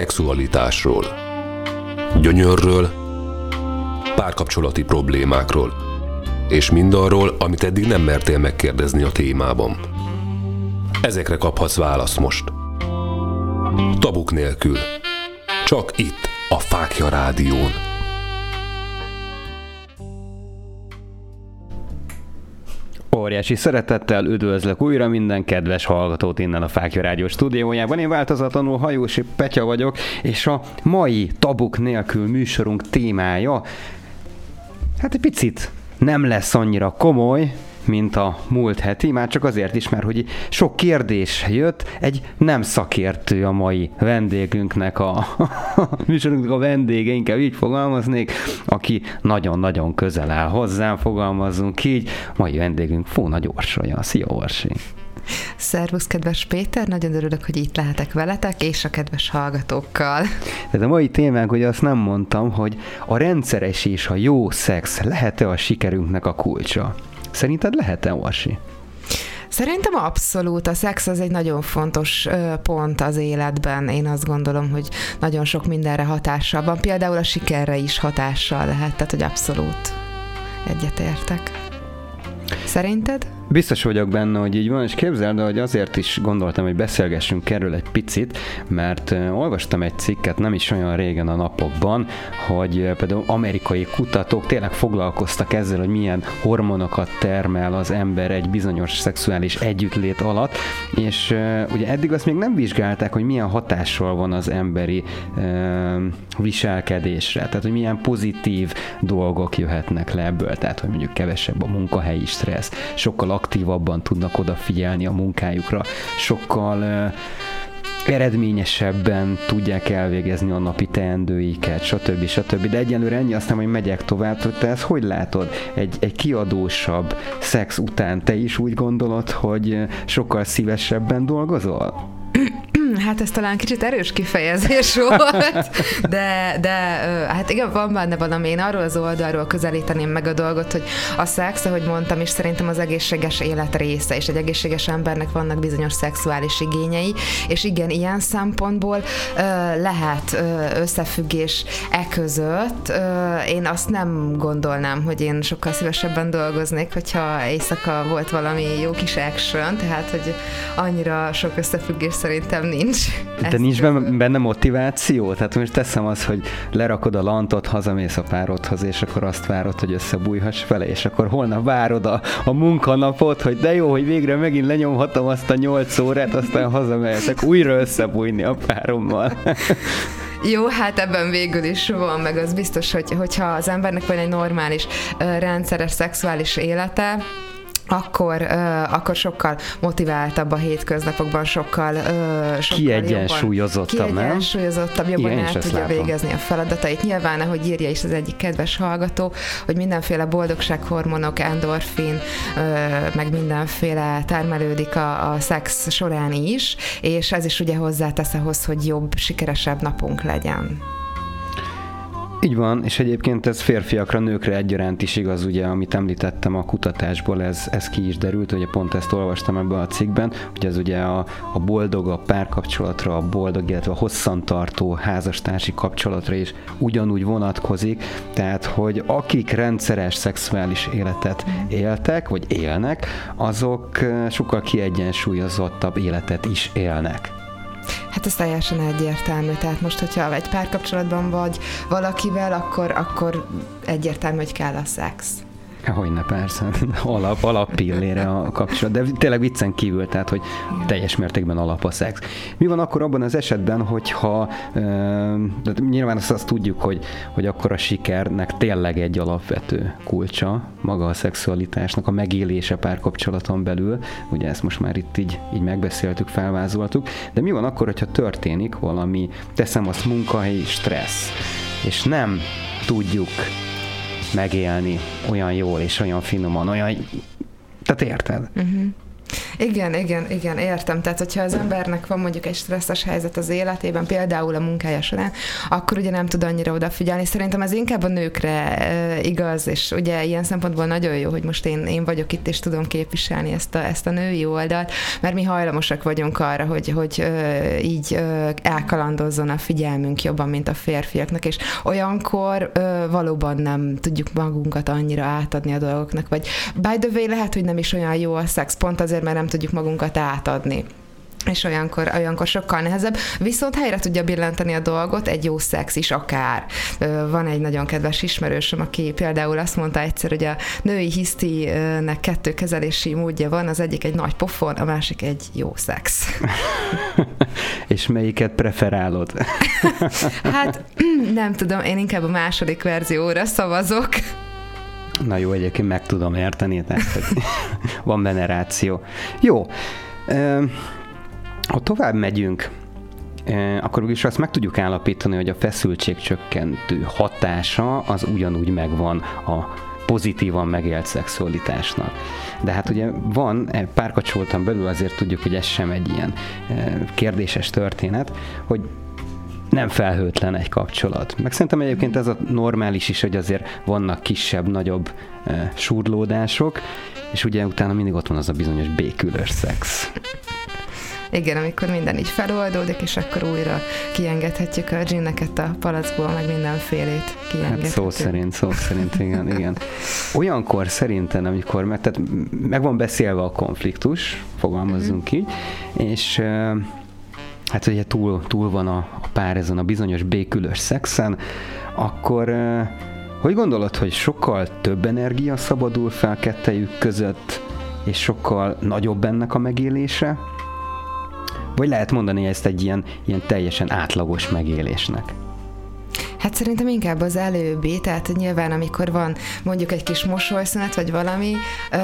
szexualitásról, gyönyörről, párkapcsolati problémákról, és mindarról, amit eddig nem mertél megkérdezni a témában. Ezekre kaphatsz választ most. Tabuk nélkül. Csak itt, a Fákja Rádión. Óriási szeretettel üdvözlök újra minden kedves hallgatót innen a Fákja Rádió stúdiójában. Én változatlanul Hajósi Petya vagyok, és a mai tabuk nélkül műsorunk témája hát egy picit nem lesz annyira komoly, mint a múlt heti, már csak azért is, mert hogy sok kérdés jött, egy nem szakértő a mai vendégünknek a, műsorunknak a vendége, inkább így fogalmaznék, aki nagyon-nagyon közel áll hozzám, fogalmazzunk így. Mai vendégünk Fóna Orsolya. Szia Orsi! Szervusz, kedves Péter, nagyon örülök, hogy itt lehetek veletek, és a kedves hallgatókkal. Ez a mai témánk, hogy azt nem mondtam, hogy a rendszeres és a jó szex lehet-e a sikerünknek a kulcsa? Szerinted lehet-e, Orsi? Szerintem abszolút. A szex az egy nagyon fontos pont az életben. Én azt gondolom, hogy nagyon sok mindenre hatással van. Például a sikerre is hatással lehet, tehát hogy abszolút egyetértek. Szerinted? Biztos vagyok benne, hogy így van, és képzeld, hogy azért is gondoltam, hogy beszélgessünk erről egy picit, mert olvastam egy cikket nem is olyan régen a napokban, hogy például amerikai kutatók tényleg foglalkoztak ezzel, hogy milyen hormonokat termel az ember egy bizonyos szexuális együttlét alatt, és ugye eddig azt még nem vizsgálták, hogy milyen hatással van az emberi viselkedésre, tehát hogy milyen pozitív dolgok jöhetnek le ebből, tehát hogy mondjuk kevesebb a munkahelyi stressz, sokkal aktívabban tudnak odafigyelni a munkájukra, sokkal eredményesebben tudják elvégezni a napi teendőiket, stb. stb. De egyelőre ennyi, aztán hogy megyek tovább, te ezt hogy látod? Egy, egy kiadósabb szex után te is úgy gondolod, hogy sokkal szívesebben dolgozol? Hát ez talán kicsit erős kifejezés volt, de, de hát igen, van benne valami. Én arról az oldalról közelíteném meg a dolgot, hogy a szex, ahogy mondtam, és szerintem az egészséges élet része, és egy egészséges embernek vannak bizonyos szexuális igényei, és igen, ilyen szempontból lehet összefüggés e között. Én azt nem gondolnám, hogy én sokkal szívesebben dolgoznék, hogyha éjszaka volt valami jó kis action, tehát hogy annyira sok összefüggés szerintem nincs nincs. De nincs benne motiváció? Tehát most teszem az, hogy lerakod a lantot, hazamész a párodhoz, és akkor azt várod, hogy összebújhass vele, és akkor holnap várod a, a munkanapot, hogy de jó, hogy végre megint lenyomhatom azt a nyolc órát, aztán hazamehetek újra összebújni a párommal. Jó, hát ebben végül is van, meg az biztos, hogy, hogyha az embernek van egy normális, rendszeres szexuális élete, akkor, uh, akkor sokkal motiváltabb a hétköznapokban, sokkal, uh, sokkal kiegyensúlyozottabb, jobban, kiegyensúlyozottabb, jobban Igen, el tudja látom. végezni a feladatait. Nyilván, ahogy írja is az egyik kedves hallgató, hogy mindenféle boldogsághormonok, endorfin, uh, meg mindenféle termelődik a, a szex során is, és ez is ugye hozzátesz ahhoz, hogy jobb, sikeresebb napunk legyen. Így van, és egyébként ez férfiakra, nőkre egyaránt is igaz, ugye, amit említettem a kutatásból, ez, ez ki is derült, ugye pont ezt olvastam ebben a cikkben, hogy ez ugye a, a boldog, a párkapcsolatra, a boldog, illetve a hosszantartó házastársi kapcsolatra is ugyanúgy vonatkozik, tehát, hogy akik rendszeres szexuális életet éltek, vagy élnek, azok sokkal kiegyensúlyozottabb életet is élnek. Hát ez teljesen egyértelmű. Tehát most, hogyha egy párkapcsolatban vagy valakivel, akkor, akkor egyértelmű, hogy kell a szex. Hogyne, persze. Alap, alap pillére a kapcsolat. De tényleg viccen kívül, tehát, hogy teljes mértékben alap a szex. Mi van akkor abban az esetben, hogyha de nyilván azt, azt tudjuk, hogy, hogy akkor a sikernek tényleg egy alapvető kulcsa, maga a szexualitásnak, a megélése párkapcsolaton belül. Ugye ezt most már itt így, így megbeszéltük, felvázoltuk. De mi van akkor, hogyha történik valami, teszem azt munkahelyi stressz, és nem tudjuk megélni olyan jól és olyan finoman, olyan... Tehát érted? Uh-huh. Igen, igen, igen, értem. Tehát, hogyha az embernek van mondjuk egy stresszes helyzet az életében, például a munkája során, akkor ugye nem tud annyira odafigyelni. Szerintem ez inkább a nőkre igaz, és ugye ilyen szempontból nagyon jó, hogy most én, én vagyok itt, és tudom képviselni ezt a, ezt a női oldalt, mert mi hajlamosak vagyunk arra, hogy, hogy így e, elkalandozzon a figyelmünk jobban, mint a férfiaknak, és olyankor valóban nem tudjuk magunkat annyira átadni a dolgoknak, vagy by the way, lehet, hogy nem is olyan jó a szex, pont azért, mert nem tudjuk magunkat átadni és olyankor, olyankor sokkal nehezebb, viszont helyre tudja billenteni a dolgot egy jó szex is akár. Van egy nagyon kedves ismerősöm, aki például azt mondta egyszer, hogy a női hisztinek kettő kezelési módja van, az egyik egy nagy pofon, a másik egy jó szex. és melyiket preferálod? hát nem tudom, én inkább a második verzióra szavazok. Na jó, egyébként meg tudom érteni, tehát van generáció. Jó, ha tovább megyünk, akkor is azt meg tudjuk állapítani, hogy a feszültség csökkentő hatása az ugyanúgy megvan a pozitívan megélt szexualitásnak. De hát ugye van, e, párkapcsolaton belül azért tudjuk, hogy ez sem egy ilyen kérdéses történet, hogy nem felhőtlen egy kapcsolat. Meg szerintem egyébként ez a normális is, hogy azért vannak kisebb, nagyobb e, surlódások, és ugye utána mindig ott van az a bizonyos békülös szex. Igen, amikor minden így feloldódik, és akkor újra kiengedhetjük a ginneket a palackból, meg mindenfélét kiengedhetjük. Hát szó szerint, szó szerint, igen, igen. Olyankor szerintem, amikor meg, tehát meg van beszélve a konfliktus, fogalmazzunk mm-hmm. így, és hát ugye túl, túl van a, a pár ezen a bizonyos békülös szexen, akkor hogy gondolod, hogy sokkal több energia szabadul fel kettejük között, és sokkal nagyobb ennek a megélése? Vagy lehet mondani ezt egy ilyen, ilyen teljesen átlagos megélésnek? Hát szerintem inkább az előbbi, tehát nyilván amikor van mondjuk egy kis mosolyszünet, vagy valami, ö,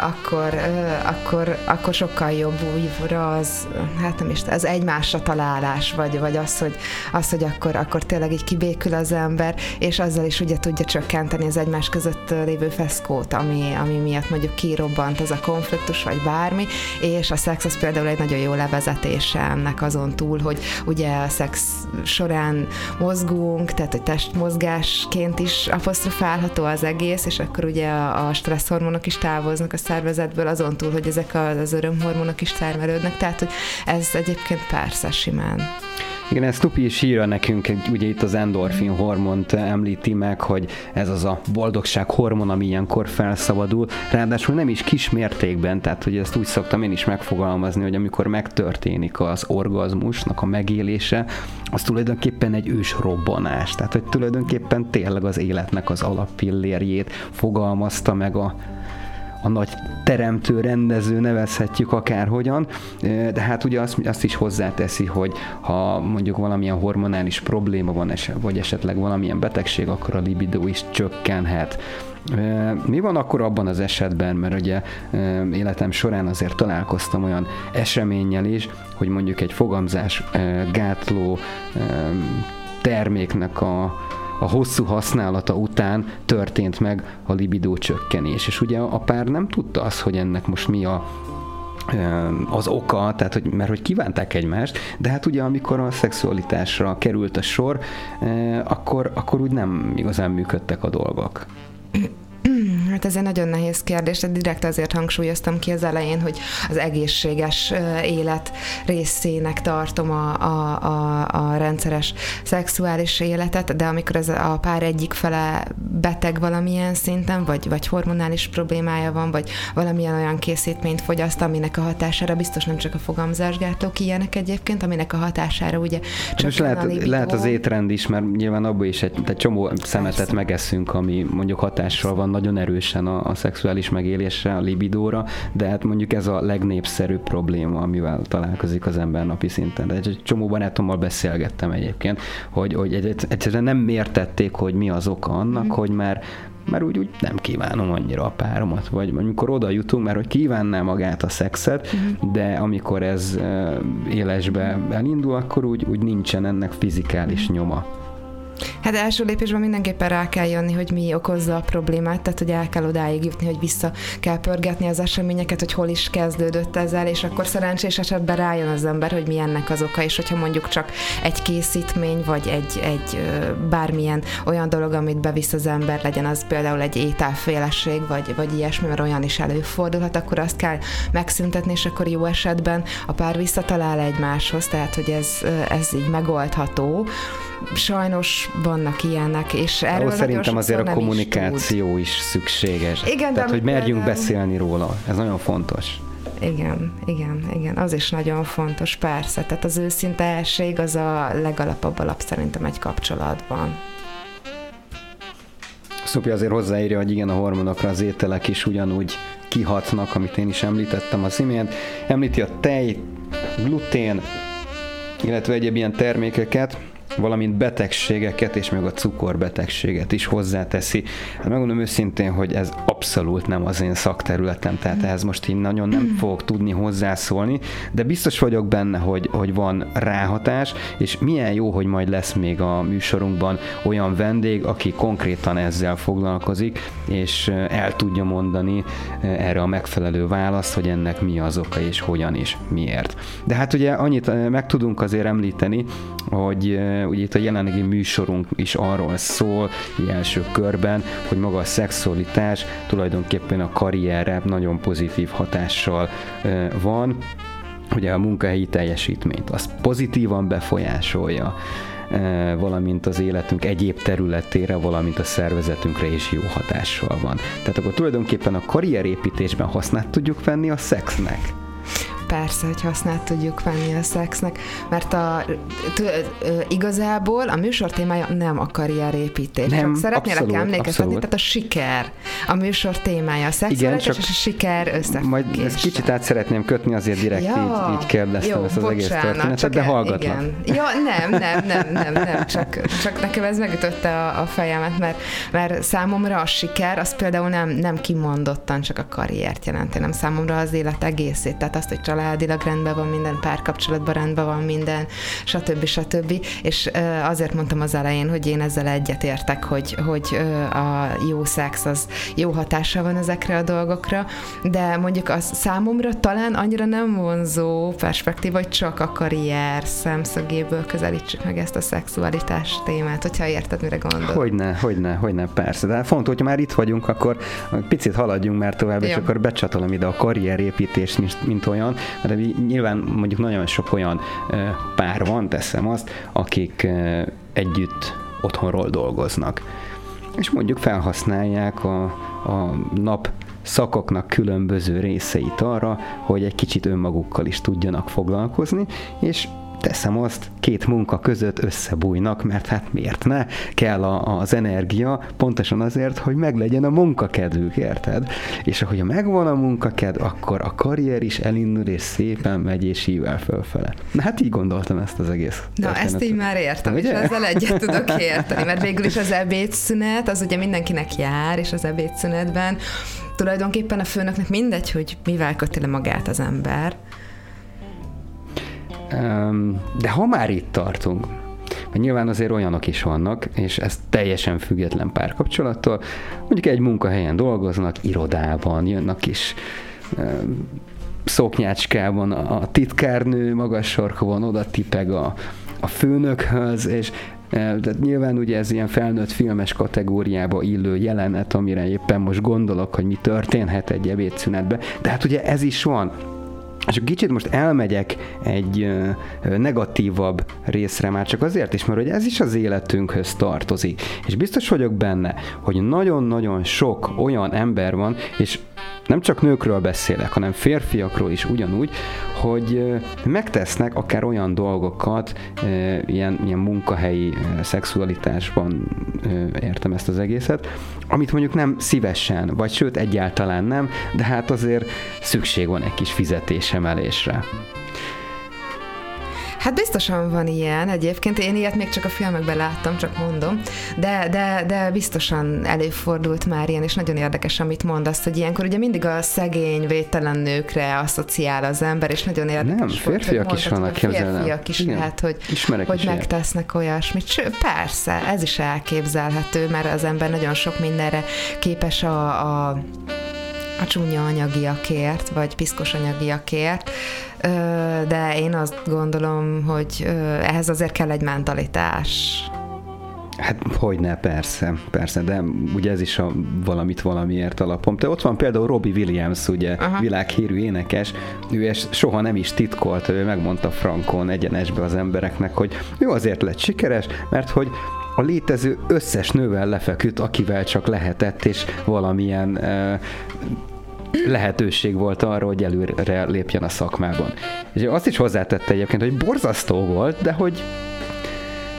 akkor, ö, akkor, akkor sokkal jobb újra az, hát nem is, az egymásra találás, vagy, vagy az, hogy, az, hogy akkor, akkor tényleg így kibékül az ember, és azzal is ugye tudja csökkenteni az egymás között lévő feszkót, ami, ami miatt mondjuk kirobbant az a konfliktus, vagy bármi, és a szex az például egy nagyon jó levezetése ennek azon túl, hogy ugye a szex során mozgunk, tehát hogy testmozgásként is apostrofálható az egész, és akkor ugye a, a stresszhormonok is távoznak a szervezetből, azon túl, hogy ezek az örömhormonok is termelődnek, tehát hogy ez egyébként persze simán. Igen, ez Tupi is írja nekünk, ugye itt az endorfin hormont említi meg, hogy ez az a boldogság hormon, ami ilyenkor felszabadul, ráadásul nem is kis mértékben, tehát hogy ezt úgy szoktam én is megfogalmazni, hogy amikor megtörténik az orgazmusnak a megélése, az tulajdonképpen egy ős robbanás, tehát hogy tulajdonképpen tényleg az életnek az alappillérjét fogalmazta meg a a nagy teremtő, rendező, nevezhetjük akárhogyan, de hát ugye azt, azt is hozzáteszi, hogy ha mondjuk valamilyen hormonális probléma van, vagy esetleg valamilyen betegség, akkor a libido is csökkenhet. Mi van akkor abban az esetben, mert ugye életem során azért találkoztam olyan eseménnyel is, hogy mondjuk egy fogamzás gátló terméknek a a hosszú használata után történt meg a libidó csökkenés. És ugye a pár nem tudta azt, hogy ennek most mi a, az oka, tehát hogy, mert hogy kívánták egymást, de hát ugye amikor a szexualitásra került a sor, akkor, akkor úgy nem igazán működtek a dolgok. Hát ez egy nagyon nehéz kérdés, de direkt azért hangsúlyoztam ki az elején, hogy az egészséges élet részének tartom a, a, a, a rendszeres szexuális életet, de amikor ez a pár egyik fele beteg valamilyen szinten, vagy, vagy hormonális problémája van, vagy valamilyen olyan készítményt fogyaszt, aminek a hatására biztos nem csak a fogamzásgátlók ilyenek egyébként, aminek a hatására ugye csak Most lehet, lehet az étrend is, mert nyilván abból is egy, egy csomó szemetet Persze. megeszünk, ami mondjuk hatással van nagyon erősen a, a szexuális megélésre, a libidóra, de hát mondjuk ez a legnépszerűbb probléma, amivel találkozik az ember napi szinten. De egy csomó barátommal beszélgettem egyébként, hogy, hogy egyszerűen nem mértették, hogy mi az oka annak, mm. hogy már mert úgy, úgy nem kívánom annyira a páromat, vagy amikor oda jutunk, mert hogy kívánná magát a szexet, uh-huh. de amikor ez élesbe elindul, akkor úgy, úgy nincsen ennek fizikális nyoma. Hát első lépésben mindenképpen rá kell jönni, hogy mi okozza a problémát, tehát hogy el kell odáig jutni, hogy vissza kell pörgetni az eseményeket, hogy hol is kezdődött ezzel, és akkor szerencsés esetben rájön az ember, hogy mi ennek az oka, és hogyha mondjuk csak egy készítmény, vagy egy, egy bármilyen olyan dolog, amit bevisz az ember, legyen az például egy ételféleség, vagy, vagy ilyesmi, mert olyan is előfordulhat, akkor azt kell megszüntetni, és akkor jó esetben a pár visszatalál egymáshoz, tehát hogy ez, ez így megoldható sajnos vannak ilyenek, és erről Ahhoz szerintem azért a kommunikáció is, is szükséges. Igen, Tehát, hogy merjünk például... beszélni róla. Ez nagyon fontos. Igen, igen, igen, az is nagyon fontos, persze. Tehát az őszintesség az a legalapabb alap szerintem egy kapcsolatban. Szopi azért hozzáírja, hogy igen, a hormonokra az ételek is ugyanúgy kihatnak, amit én is említettem az imént. Említi a tej, glutén, illetve egyéb ilyen termékeket, valamint betegségeket és meg a cukorbetegséget is hozzáteszi. Hát megmondom őszintén, hogy ez abszolút nem az én szakterületem, tehát ehhez most így nagyon nem fogok tudni hozzászólni, de biztos vagyok benne, hogy, hogy van ráhatás, és milyen jó, hogy majd lesz még a műsorunkban olyan vendég, aki konkrétan ezzel foglalkozik, és el tudja mondani erre a megfelelő választ, hogy ennek mi az oka, és hogyan és miért. De hát ugye annyit meg tudunk azért említeni, hogy ugye itt a jelenlegi műsorunk is arról szól, első körben, hogy maga a szexualitás tulajdonképpen a karrierre nagyon pozitív hatással van, ugye a munkahelyi teljesítményt, az pozitívan befolyásolja valamint az életünk egyéb területére, valamint a szervezetünkre is jó hatással van. Tehát akkor tulajdonképpen a karrierépítésben hasznát tudjuk venni a szexnek persze, hogy hasznát tudjuk venni a szexnek, mert a, t, igazából a műsor témája nem a karrierépítés. Nem, csak szeretnélek abszolút, emlékeztetni, abszolút. tehát a siker a műsor témája, a szexualitás és a siker összefüggése. Majd ezt kicsit át szeretném kötni, azért direkt ja, így, így ezt, jó, ezt az bocsánat, egész történetet, de hallgatlak. Igen. Ja, nem, nem, nem, nem, nem, csak, csak nekem ez megütötte a, a fejemet, mert, mert számomra a siker az például nem, nem kimondottan csak a karriert jelenti, nem számomra az élet egészét, tehát azt, hogy családilag rendben van minden, párkapcsolatban rendben van minden, stb. stb. És azért mondtam az elején, hogy én ezzel egyetértek, hogy, hogy a jó szex az jó hatással van ezekre a dolgokra, de mondjuk az számomra talán annyira nem vonzó perspektíva, hogy csak a karrier szemszögéből közelítsük meg ezt a szexualitás témát, hogyha érted, mire gondolok. Hogyne, hogyne, hogyne, persze. De fontos, hogyha már itt vagyunk, akkor picit haladjunk már tovább, Jó. és akkor becsatolom ide a karrierépítést, mint, mint olyan, mert nyilván mondjuk nagyon sok olyan pár van, teszem azt, akik együtt otthonról dolgoznak. És mondjuk felhasználják a, a nap szakoknak különböző részeit arra, hogy egy kicsit önmagukkal is tudjanak foglalkozni, és teszem azt, két munka között összebújnak, mert hát miért ne? Kell a, az energia pontosan azért, hogy meglegyen a munkakedvük, érted? És ahogy megvan a munkakedv, akkor a karrier is elindul, és szépen megy és ível fölfele. Na hát így gondoltam ezt az egész. Na történet. ezt így már értem, Ugye? és ezzel egyet tudok érteni, mert végül is az ebédszünet, az ugye mindenkinek jár, és az ebédszünetben tulajdonképpen a főnöknek mindegy, hogy mivel köti le magát az ember, de ha már itt tartunk, mert nyilván azért olyanok is vannak, és ez teljesen független párkapcsolattól, mondjuk egy munkahelyen dolgoznak, irodában, jönnek is szoknyácskában a titkárnő magas sarkon oda tipeg a, a főnökhöz, és de nyilván ugye ez ilyen felnőtt filmes kategóriába illő jelenet, amire éppen most gondolok, hogy mi történhet egy ebédszünetben, de hát ugye ez is van és kicsit most elmegyek egy negatívabb részre már csak azért is, mert hogy ez is az életünkhöz tartozik. És biztos vagyok benne, hogy nagyon-nagyon sok olyan ember van, és nem csak nőkről beszélek, hanem férfiakról is ugyanúgy, hogy megtesznek akár olyan dolgokat, ilyen, ilyen munkahelyi szexualitásban értem ezt az egészet, amit mondjuk nem szívesen, vagy sőt egyáltalán nem, de hát azért szükség van egy kis fizetésemelésre. Hát biztosan van ilyen egyébként. Én ilyet még csak a filmekben láttam, csak mondom. De, de, de biztosan előfordult már ilyen, és nagyon érdekes, amit mondasz, hogy ilyenkor ugye mindig a szegény, védtelen nőkre asszociál az ember, és nagyon érdekes. Nem, férfiak volt, is vannak, képzelem. Férfiak is Igen. lehet, hogy, Ismerek hogy is megtesznek ilyen. olyasmit. Sőt, persze, ez is elképzelhető, mert az ember nagyon sok mindenre képes a, a a csúnya anyagiakért, vagy piszkos anyagiakért, de én azt gondolom, hogy ehhez azért kell egy mentalitás. Hát hogyne, persze, persze, de ugye ez is a valamit valamiért alapom. Te ott van például Robbie Williams, ugye Aha. világhírű énekes, ő ezt soha nem is titkolt, ő megmondta Frankon egyenesbe az embereknek, hogy ő azért lett sikeres, mert hogy a létező összes nővel lefeküdt, akivel csak lehetett, és valamilyen uh, lehetőség volt arra, hogy előre lépjen a szakmában. És azt is hozzátette egyébként, hogy borzasztó volt, de hogy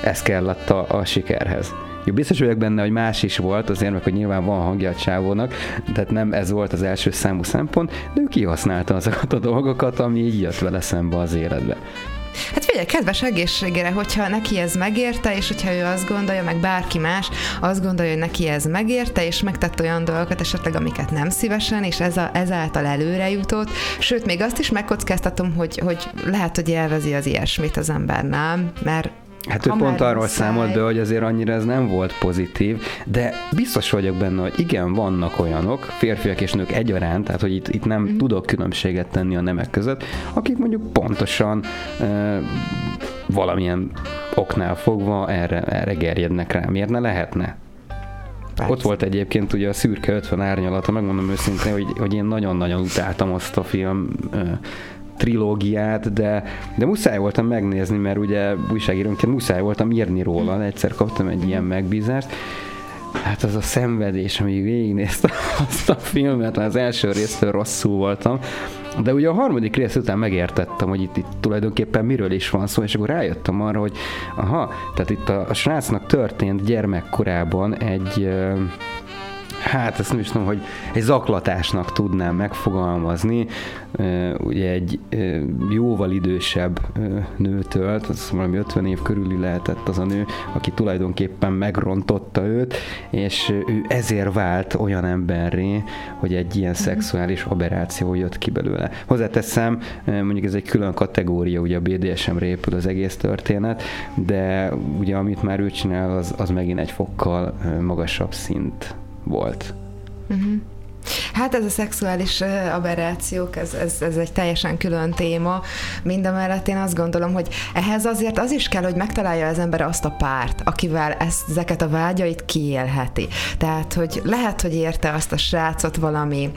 ez kellett a, a sikerhez. Jó, biztos vagyok benne, hogy más is volt, azért meg, hogy nyilván van hangja a csávónak, tehát nem ez volt az első számú szempont, de ő kihasználta azokat a dolgokat, ami így jött vele szembe az életbe. Hát figyelj, kedves egészségére, hogyha neki ez megérte, és hogyha ő azt gondolja, meg bárki más azt gondolja, hogy neki ez megérte, és megtett olyan dolgokat esetleg, amiket nem szívesen, és ez a, ezáltal előre jutott. Sőt, még azt is megkockáztatom, hogy, hogy lehet, hogy élvezi az ilyesmit az ember, nem? Mert Hát ő pont arról számolt be, hogy azért annyira ez nem volt pozitív, de biztos vagyok benne, hogy igen, vannak olyanok, férfiak és nők egyaránt, tehát hogy itt, itt nem mm. tudok különbséget tenni a nemek között, akik mondjuk pontosan e, valamilyen oknál fogva erre, erre gerjednek rá. Miért ne lehetne? Persze. Ott volt egyébként ugye a szürke 50 árnyalata, megmondom őszintén, hogy, hogy én nagyon-nagyon utáltam azt a film trilógiát, de, de muszáj voltam megnézni, mert ugye újságírónként muszáj voltam írni róla, egyszer kaptam egy ilyen megbízást, Hát az a szenvedés, amíg végignéztem azt a filmet, az első résztől rosszul voltam, de ugye a harmadik rész után megértettem, hogy itt, itt tulajdonképpen miről is van szó, és akkor rájöttem arra, hogy aha, tehát itt a, a srácnak történt gyermekkorában egy hát ezt nem is tudom, hogy egy zaklatásnak tudnám megfogalmazni, ugye egy jóval idősebb nőtől, az valami 50 év körüli lehetett az a nő, aki tulajdonképpen megrontotta őt, és ő ezért vált olyan emberré, hogy egy ilyen mhm. szexuális aberráció jött ki belőle. Hozzáteszem, mondjuk ez egy külön kategória, ugye a BDSM-re épül az egész történet, de ugye amit már ő csinál, az, az megint egy fokkal magasabb szint volt. Uh-huh. Hát ez a szexuális aberrációk, ez, ez, ez egy teljesen külön téma. Mindemellett én azt gondolom, hogy ehhez azért az is kell, hogy megtalálja az ember azt a párt, akivel ezt, ezeket a vágyait kiélheti. Tehát, hogy lehet, hogy érte azt a srácot valami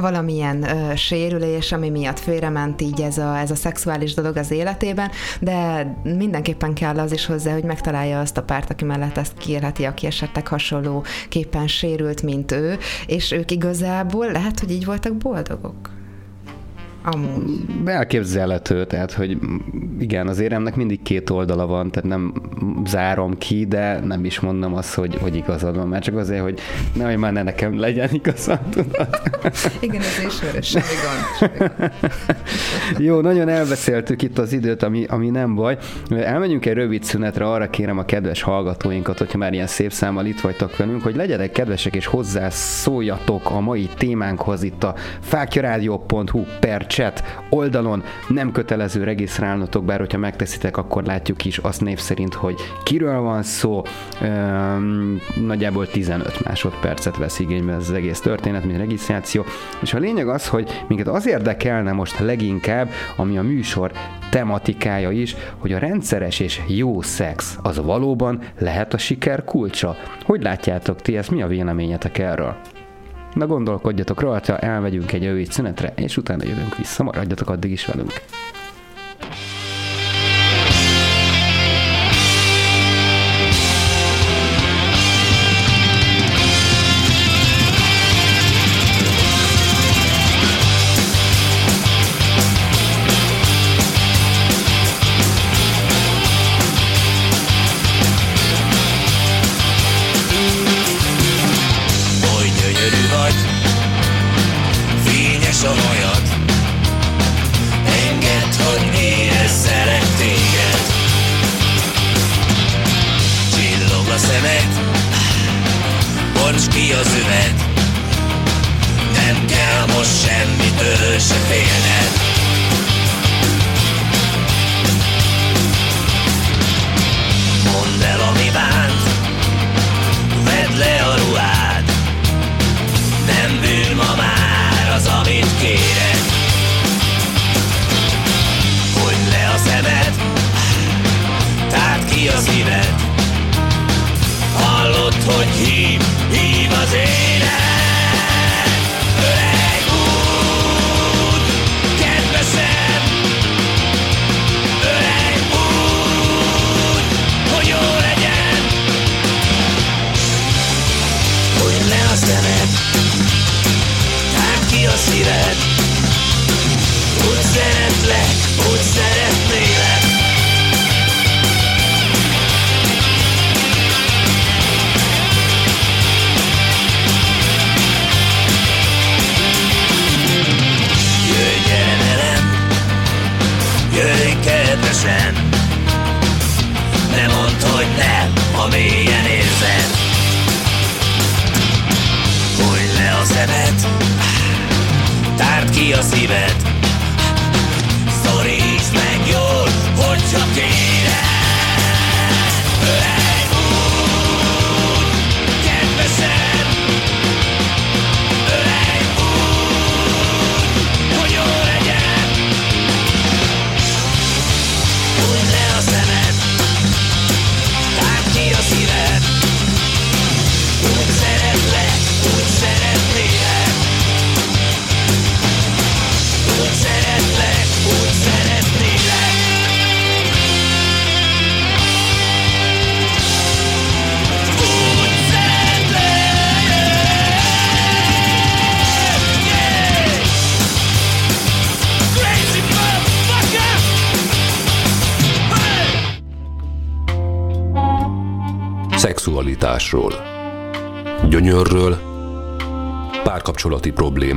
valamilyen ö, sérülés, ami miatt félrement így ez a, ez a szexuális dolog az életében, de mindenképpen kell az is hozzá, hogy megtalálja azt a párt, aki mellett ezt kiélheti, aki esetleg hasonló képen sérült, mint ő, és ők igazából lehet, hogy így voltak boldogok. Amúgy. Elképzelhető, tehát, hogy igen, az éremnek mindig két oldala van, tehát nem zárom ki, de nem is mondom azt, hogy, hogy igazad van, mert csak azért, hogy nehogy már ne nekem legyen igazad, tudod. Igen, ez ismerős, Jó, nagyon elbeszéltük itt az időt, ami, ami nem baj. Elmegyünk egy rövid szünetre, arra kérem a kedves hallgatóinkat, hogyha már ilyen szép számmal itt vagytok velünk, hogy legyenek kedvesek és hozzászóljatok a mai témánkhoz itt a fákjaradio.hu per chat oldalon nem kötelező regisztrálnotok, bár hogyha megteszitek, akkor látjuk is azt név szerint, hogy kiről van szó. Üm, nagyjából 15 másodpercet vesz igénybe ez az egész történet, mint regisztráció. És a lényeg az, hogy minket az érdekelne most leginkább, ami a műsor tematikája is, hogy a rendszeres és jó szex az valóban lehet a siker kulcsa. Hogy látjátok ti ezt? Mi a véleményetek erről? Na gondolkodjatok rajta, elmegyünk egy rövid szünetre, és utána jövünk vissza, maradjatok addig is velünk.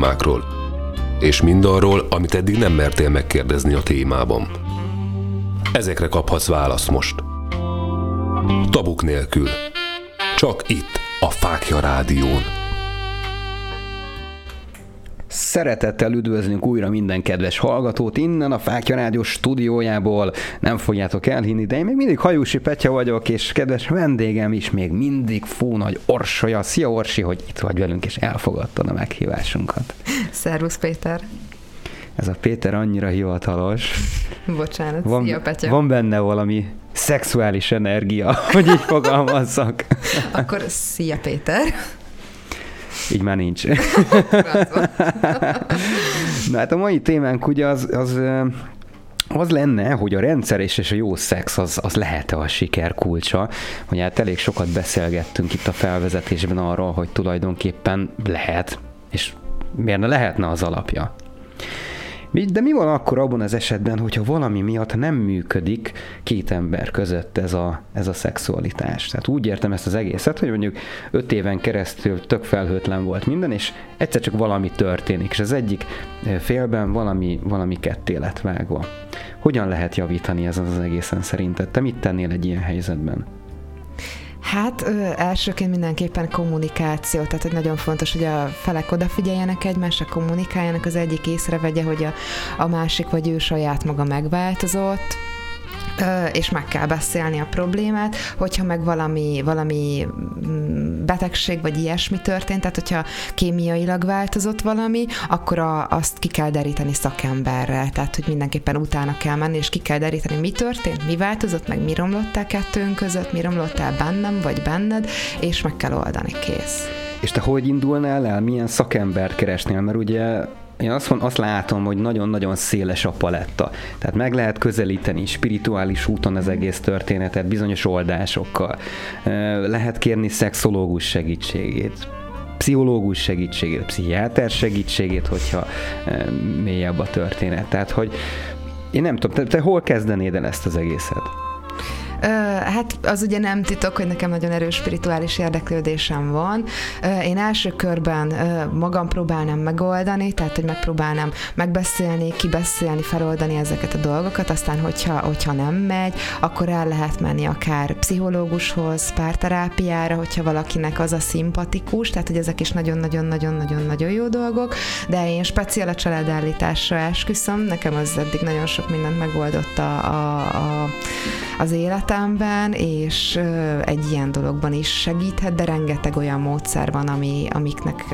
Problémákról, és mindarról, amit eddig nem mertél megkérdezni a témában. Ezekre kaphatsz választ most. Tabuk nélkül. Csak itt, a Fákja Rádión. Szeretettel üdvözlünk újra minden kedves hallgatót innen a Fákja Rádió stúdiójából. Nem fogjátok elhinni, de én még mindig Hajósi Petya vagyok, és kedves vendégem is még mindig Fó Nagy Orsolya. Szia Orsi, hogy itt vagy velünk, és elfogadtad a meghívásunkat. Szervusz Péter. Ez a Péter annyira hivatalos. Bocsánat, Van, szia Petya. van benne valami szexuális energia, hogy így fogalmazzak. Akkor szia Péter. Így már nincs. Na hát a mai témánk ugye az, az az lenne, hogy a rendszer és, és a jó szex az, az lehet-e a siker kulcsa. Hogy hát elég sokat beszélgettünk itt a felvezetésben arról, hogy tulajdonképpen lehet, és miért ne lehetne az alapja. De mi van akkor abban az esetben, hogyha valami miatt nem működik két ember között ez a, ez a szexualitás? Tehát úgy értem ezt az egészet, hogy mondjuk öt éven keresztül tök felhőtlen volt minden, és egyszer csak valami történik, és az egyik félben valami, valami ketté lett vágva. Hogyan lehet javítani ezen az egészen szerinted? Te mit tennél egy ilyen helyzetben? Hát ö, elsőként mindenképpen kommunikáció, tehát hogy nagyon fontos, hogy a felek odafigyeljenek egymásra, kommunikáljanak, az egyik észrevegye, hogy a, a másik vagy ő saját maga megváltozott, és meg kell beszélni a problémát, hogyha meg valami, valami mm, betegség vagy ilyesmi történt, tehát hogyha kémiailag változott valami, akkor a, azt ki kell deríteni szakemberrel, tehát hogy mindenképpen utána kell menni, és ki kell deríteni, mi történt, mi változott, meg mi romlott el kettőnk között, mi romlott el bennem vagy benned, és meg kell oldani, kész. És te hogy indulnál el, milyen szakembert keresnél? Mert ugye én azt, mond, azt látom, hogy nagyon-nagyon széles a paletta. Tehát meg lehet közelíteni spirituális úton az egész történetet, bizonyos oldásokkal. Lehet kérni szexológus segítségét, pszichológus segítségét, pszichiáter segítségét, hogyha mélyebb a történet. Tehát, hogy én nem tudom, te, te hol kezdenéd el ezt az egészet? Hát az ugye nem titok, hogy nekem nagyon erős spirituális érdeklődésem van. Én első körben magam próbálnám megoldani, tehát hogy megpróbálnám megbeszélni, kibeszélni, feloldani ezeket a dolgokat, aztán hogyha, hogyha nem megy, akkor el lehet menni akár pszichológushoz, párterápiára, hogyha valakinek az a szimpatikus, tehát hogy ezek is nagyon-nagyon-nagyon-nagyon-nagyon jó dolgok, de én speciál a családállításra esküszöm, nekem az eddig nagyon sok mindent megoldott a, a, a, az életem, életemben, és egy ilyen dologban is segíthet, de rengeteg olyan módszer van, ami, amiknek,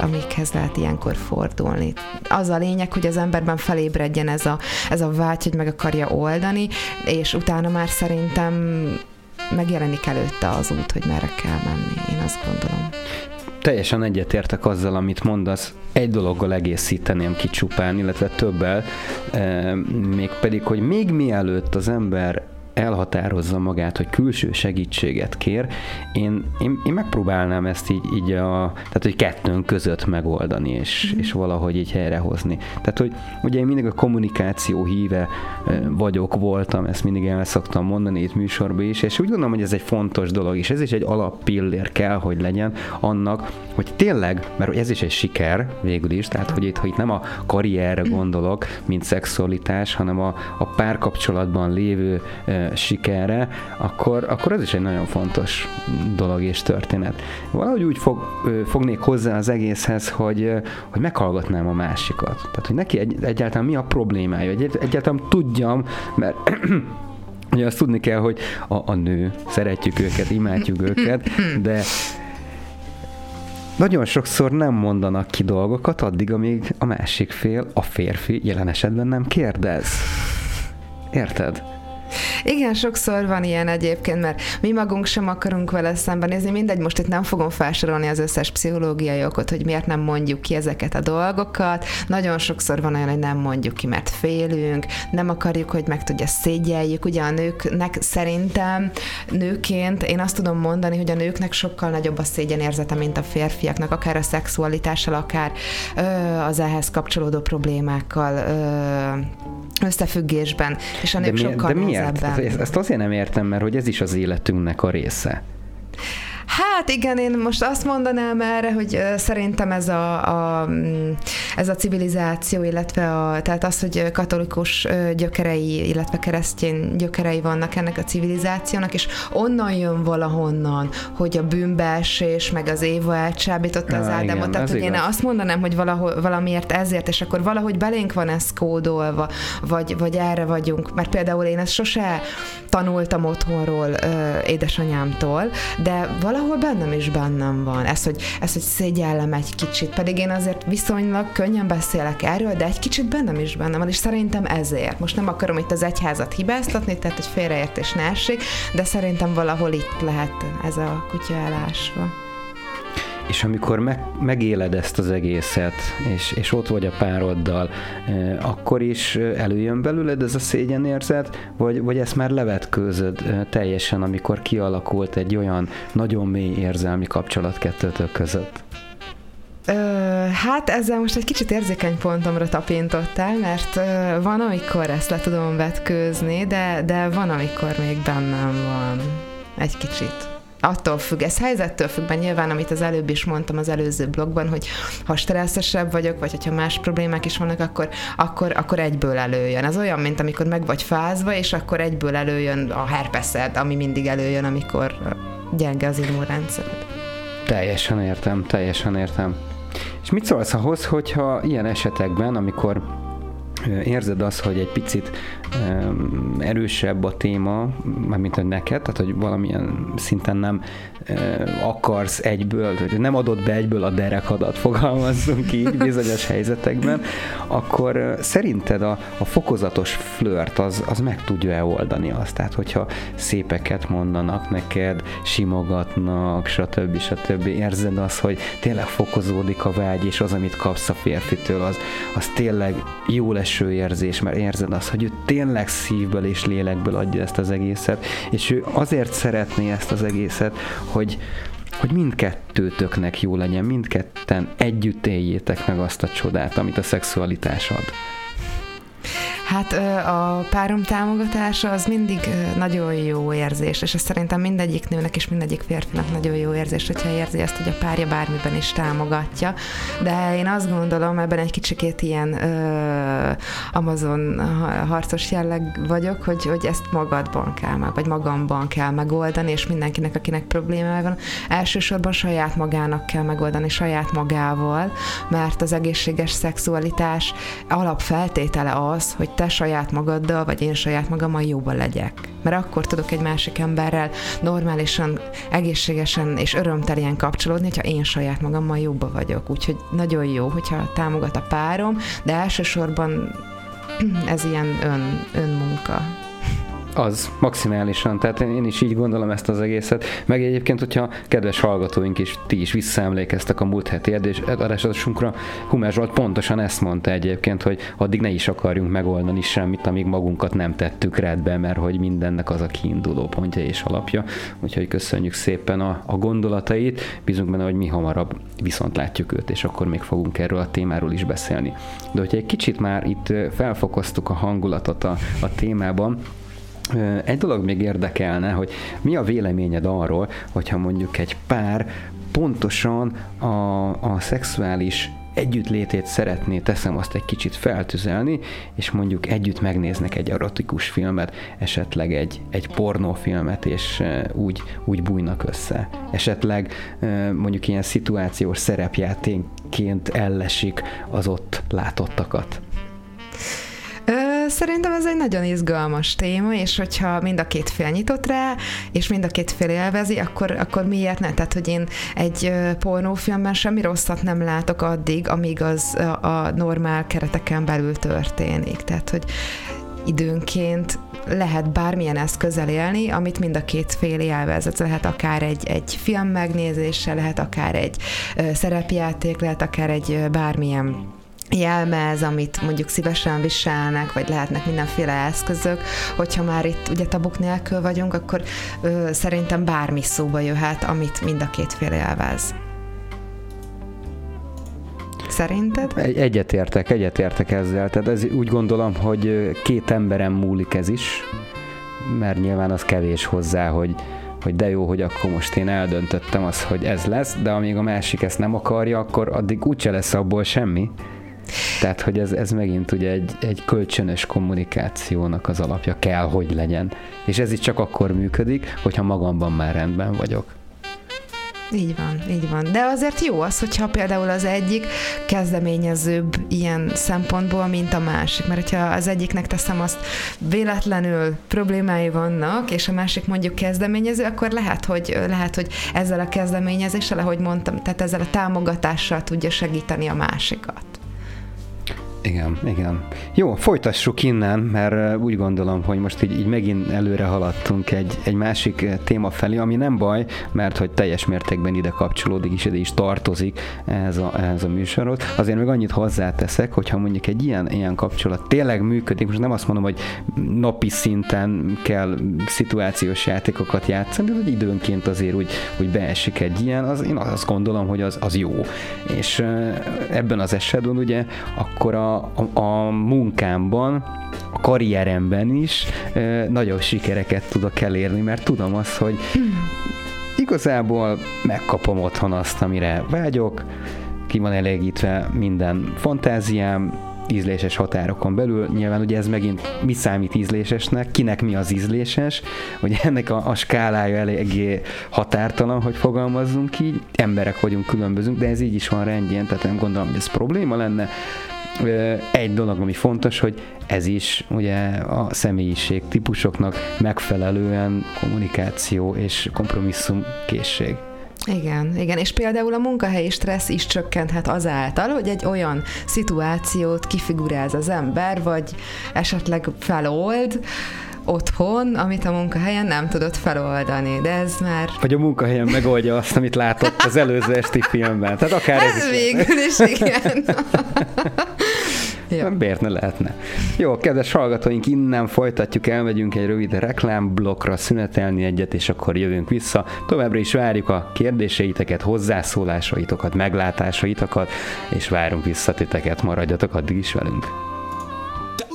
amikhez lehet ilyenkor fordulni. Az a lényeg, hogy az emberben felébredjen ez a, ez a vágy, hogy meg akarja oldani, és utána már szerintem megjelenik előtte az út, hogy merre kell menni. Én azt gondolom. Teljesen egyetértek azzal, amit mondasz. Egy dologgal egészíteném ki csupán, illetve többel, e, mégpedig, hogy még mielőtt az ember elhatározza magát, hogy külső segítséget kér, én, én, én megpróbálnám ezt így, így a, tehát hogy kettőnk között megoldani, és, mm. és valahogy így helyrehozni. Tehát, hogy ugye én mindig a kommunikáció híve vagyok, voltam, ezt mindig el szoktam mondani itt műsorban is, és úgy gondolom, hogy ez egy fontos dolog, és ez is egy alappillér kell, hogy legyen annak, hogy tényleg, mert ez is egy siker végül is, tehát hogy itt, hogy itt nem a karrierre gondolok, mint szexualitás, hanem a, a párkapcsolatban lévő sikerre, akkor, akkor ez is egy nagyon fontos dolog és történet. Valahogy úgy fog, fognék hozzá az egészhez, hogy, hogy meghallgatnám a másikat. Tehát, hogy neki egy, egyáltalán mi a problémája, egy, egyáltalán tudjam, mert Ugye azt tudni kell, hogy a, a nő, szeretjük őket, imádjuk őket, de nagyon sokszor nem mondanak ki dolgokat addig, amíg a másik fél, a férfi jelen esetben nem kérdez. Érted? Igen, sokszor van ilyen egyébként, mert mi magunk sem akarunk vele szembenézni, mindegy, most itt nem fogom felsorolni az összes pszichológiai okot, hogy miért nem mondjuk ki ezeket a dolgokat. Nagyon sokszor van olyan, hogy nem mondjuk ki, mert félünk, nem akarjuk, hogy meg tudja szégyeljük. Ugye a nőknek szerintem nőként én azt tudom mondani, hogy a nőknek sokkal nagyobb a szégyenérzete, mint a férfiaknak, akár a szexualitással, akár ö, az ehhez kapcsolódó problémákkal ö, összefüggésben, és a nők de mi, sokkal de miért? Ezt, ezt azért nem értem, mert hogy ez is az életünknek a része. Hát igen, én most azt mondanám erre, hogy szerintem ez a, a, mm, ez a civilizáció, illetve a, tehát az, hogy katolikus gyökerei, illetve keresztény gyökerei vannak ennek a civilizációnak, és onnan jön valahonnan, hogy a bűnbeesés, meg az Éva elcsábította az Ádámot. Igen, tehát, hogy igaz. én azt mondanám, hogy valahol, valamiért ezért, és akkor valahogy belénk van ez kódolva, vagy, vagy erre vagyunk. Mert például én ezt sose tanultam otthonról édesanyámtól, de valahogy valahol bennem is bennem van. Ez, hogy, ez, hogy szégyellem egy kicsit, pedig én azért viszonylag könnyen beszélek erről, de egy kicsit bennem is bennem van, és szerintem ezért. Most nem akarom itt az egyházat hibáztatni, tehát hogy félreértés ne essék, de szerintem valahol itt lehet ez a kutya elásva. És amikor meg, megéled ezt az egészet, és, és ott vagy a pároddal, akkor is előjön belőled ez a szégyenérzet, vagy, vagy ezt már levetkőzöd teljesen, amikor kialakult egy olyan nagyon mély érzelmi kapcsolat kettőtök között? Ö, hát ezzel most egy kicsit érzékeny pontomra tapintottál, mert ö, van, amikor ezt le tudom vetkőzni, de, de van, amikor még bennem van egy kicsit attól függ, ez helyzettől függ, mert nyilván, amit az előbb is mondtam az előző blogban, hogy ha stresszesebb vagyok, vagy hogyha más problémák is vannak, akkor, akkor, akkor egyből előjön. Ez olyan, mint amikor meg vagy fázva, és akkor egyből előjön a herpeszed, ami mindig előjön, amikor gyenge az immunrendszered. Teljesen értem, teljesen értem. És mit szólsz ahhoz, hogyha ilyen esetekben, amikor érzed azt, hogy egy picit erősebb a téma, mármint hogy neked, tehát hogy valamilyen szinten nem akarsz egyből, hogy nem adod be egyből a derekadat, fogalmazzunk így bizonyos helyzetekben, akkor szerinted a, a fokozatos flört az, az meg tudja-e oldani azt? Tehát, hogyha szépeket mondanak neked, simogatnak, stb. stb. Érzed azt, hogy tényleg fokozódik a vágy, és az, amit kapsz a férfitől, az, az tényleg jó leső érzés, mert érzed azt, hogy ő tényleg szívből és lélekből adja ezt az egészet, és ő azért szeretné ezt az egészet, hogy, hogy mindkettőtöknek jó legyen, mindketten együtt éljétek meg azt a csodát, amit a szexualitás ad. Hát a párom támogatása az mindig nagyon jó érzés, és ez szerintem mindegyik nőnek és mindegyik férfinak nagyon jó érzés, hogyha érzi azt, hogy a párja bármiben is támogatja. De én azt gondolom, ebben egy kicsikét ilyen ö, Amazon harcos jelleg vagyok, hogy, hogy ezt magadban kell meg, vagy magamban kell megoldani, és mindenkinek, akinek problémája van, elsősorban saját magának kell megoldani, saját magával, mert az egészséges szexualitás alapfeltétele az, hogy te saját magaddal, vagy én saját magammal jóban legyek. Mert akkor tudok egy másik emberrel normálisan, egészségesen és örömteljen kapcsolódni, hogyha én saját magammal jobban vagyok. Úgyhogy nagyon jó, hogyha támogat a párom, de elsősorban ez ilyen ön, önmunka. Az, maximálisan. Tehát én is így gondolom ezt az egészet. Meg egyébként, hogyha kedves hallgatóink is, ti is visszaemlékeztek a múlt heti adásosunkra, Humer Zsolt pontosan ezt mondta egyébként, hogy addig ne is akarjunk megoldani semmit, amíg magunkat nem tettük rendbe, mert hogy mindennek az a kiinduló pontja és alapja. Úgyhogy köszönjük szépen a, a gondolatait, bízunk benne, hogy mi hamarabb viszont látjuk őt, és akkor még fogunk erről a témáról is beszélni. De hogyha egy kicsit már itt felfokoztuk a hangulatot a, a témában, egy dolog még érdekelne, hogy mi a véleményed arról, hogyha mondjuk egy pár pontosan a, a szexuális együttlétét szeretné, teszem azt egy kicsit feltüzelni, és mondjuk együtt megnéznek egy erotikus filmet, esetleg egy, egy pornófilmet, és úgy, úgy bújnak össze. Esetleg mondjuk ilyen szituációs szerepjáténként ellesik az ott látottakat. Szerintem ez egy nagyon izgalmas téma, és hogyha mind a két fél nyitott rá, és mind a két fél élvezi, akkor, akkor miért ne? Tehát, hogy én egy pornófilmben semmi rosszat nem látok addig, amíg az a normál kereteken belül történik. Tehát, hogy időnként lehet bármilyen eszközzel élni, amit mind a két fél élvez. Ez lehet akár egy, egy film megnézése, lehet akár egy szerepjáték, lehet akár egy bármilyen jelmez, amit mondjuk szívesen viselnek, vagy lehetnek mindenféle eszközök, hogyha már itt ugye tabuk nélkül vagyunk, akkor ö, szerintem bármi szóba jöhet, amit mind a két fél élvez. Szerinted? Egy, egyetértek, egyetértek ezzel. Tehát ez úgy gondolom, hogy két emberem múlik ez is, mert nyilván az kevés hozzá, hogy, hogy de jó, hogy akkor most én eldöntöttem azt, hogy ez lesz, de amíg a másik ezt nem akarja, akkor addig úgyse lesz abból semmi. Tehát, hogy ez, ez megint ugye egy, egy kölcsönös kommunikációnak az alapja kell, hogy legyen. És ez is csak akkor működik, hogyha magamban már rendben vagyok. Így van, így van. De azért jó az, hogyha például az egyik kezdeményezőbb ilyen szempontból, mint a másik. Mert hogyha az egyiknek teszem azt véletlenül problémái vannak, és a másik mondjuk kezdeményező, akkor lehet, hogy, lehet, hogy ezzel a kezdeményezéssel, ahogy mondtam, tehát ezzel a támogatással tudja segíteni a másikat. Igen, igen. Jó, folytassuk innen, mert úgy gondolom, hogy most így, így megint előre haladtunk egy, egy másik téma felé, ami nem baj, mert hogy teljes mértékben ide kapcsolódik, és ide is tartozik ez a, ez a műsorot. Azért még annyit hozzáteszek, hogyha mondjuk egy ilyen, ilyen kapcsolat tényleg működik, most nem azt mondom, hogy napi szinten kell szituációs játékokat játszani, de időnként azért úgy, úgy beesik egy ilyen, az, én azt gondolom, hogy az, az jó. És ebben az esetben ugye akkor a a, munkámban, a karrieremben is e, nagyobb sikereket tudok elérni, mert tudom azt, hogy igazából megkapom otthon azt, amire vágyok, ki van elégítve minden fantáziám, ízléses határokon belül. Nyilván ugye ez megint mi számít ízlésesnek, kinek mi az ízléses, hogy ennek a, a skálája eléggé határtalan, hogy fogalmazzunk így. Emberek vagyunk, különbözünk, de ez így is van rendjén, tehát nem gondolom, hogy ez probléma lenne egy dolog, ami fontos, hogy ez is ugye a személyiség típusoknak megfelelően kommunikáció és kompromisszum készség. Igen, igen, és például a munkahelyi stressz is csökkenthet azáltal, hogy egy olyan szituációt kifiguráz az ember, vagy esetleg felold, otthon, amit a munkahelyen nem tudott feloldani, de ez már... Vagy a munkahelyen megoldja azt, amit látott az előző esti filmben. Tehát akár ez, ez is végül is, igen. Ja. Miért ne lehetne? Jó, kedves hallgatóink, innen folytatjuk, elmegyünk egy rövid reklámblokkra, szünetelni egyet, és akkor jövünk vissza. Továbbra is várjuk a kérdéseiteket, hozzászólásaitokat, meglátásaitokat, és várunk vissza titeket, maradjatok addig is velünk.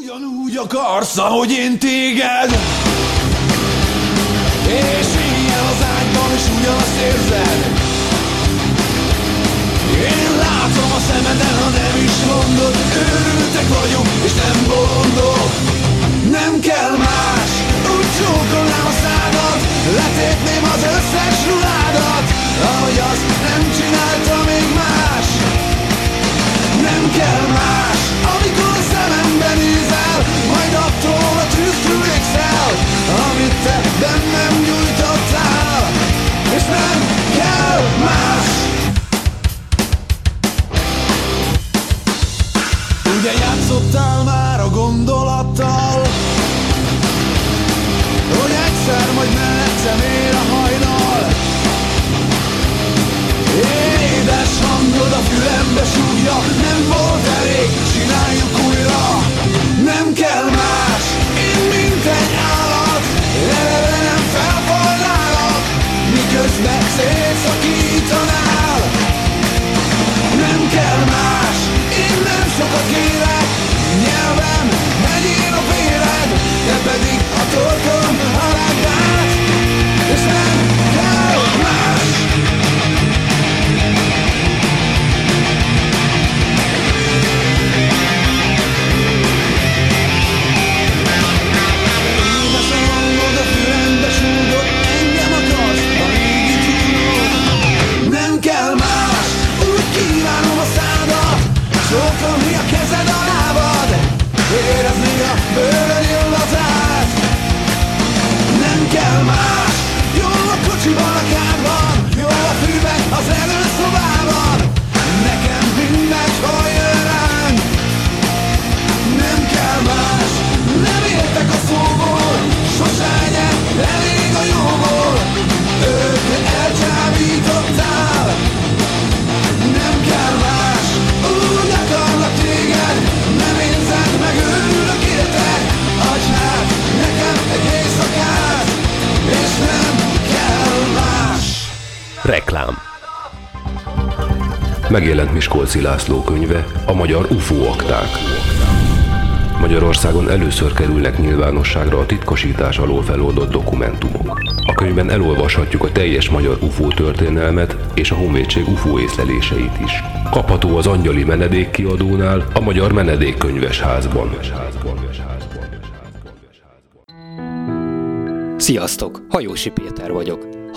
Ugyanúgy akarsz, ahogy én téged. És ilyen az ágyban is ugyanazt érzed. Én látom a szemeden, ha nem is mondod. Őrültek vagyunk, és nem bolondok Nem kell más. Úgy csókolnám a szádat. Letépném az összes ruhádat. Ahogy azt nem csinálta még más. Nem kell más amit te bennem nyújtottál, És nem kell más. Ugye játszottál már a gondolattal Hogy egyszer majd mellettem ér a hajnal. Édes hangod a fülembe súgja Nem volt elég, csináljuk úgy Jogo Megjelent Miskolci László könyve, a magyar UFO akták. Magyarországon először kerülnek nyilvánosságra a titkosítás alól feloldott dokumentumok. A könyvben elolvashatjuk a teljes magyar UFO történelmet és a honvédség UFO észleléseit is. Kapható az Angyali Menedék kiadónál, a Magyar Menedékkönyves házban. Sziasztok! Hajósi Péter vagyok.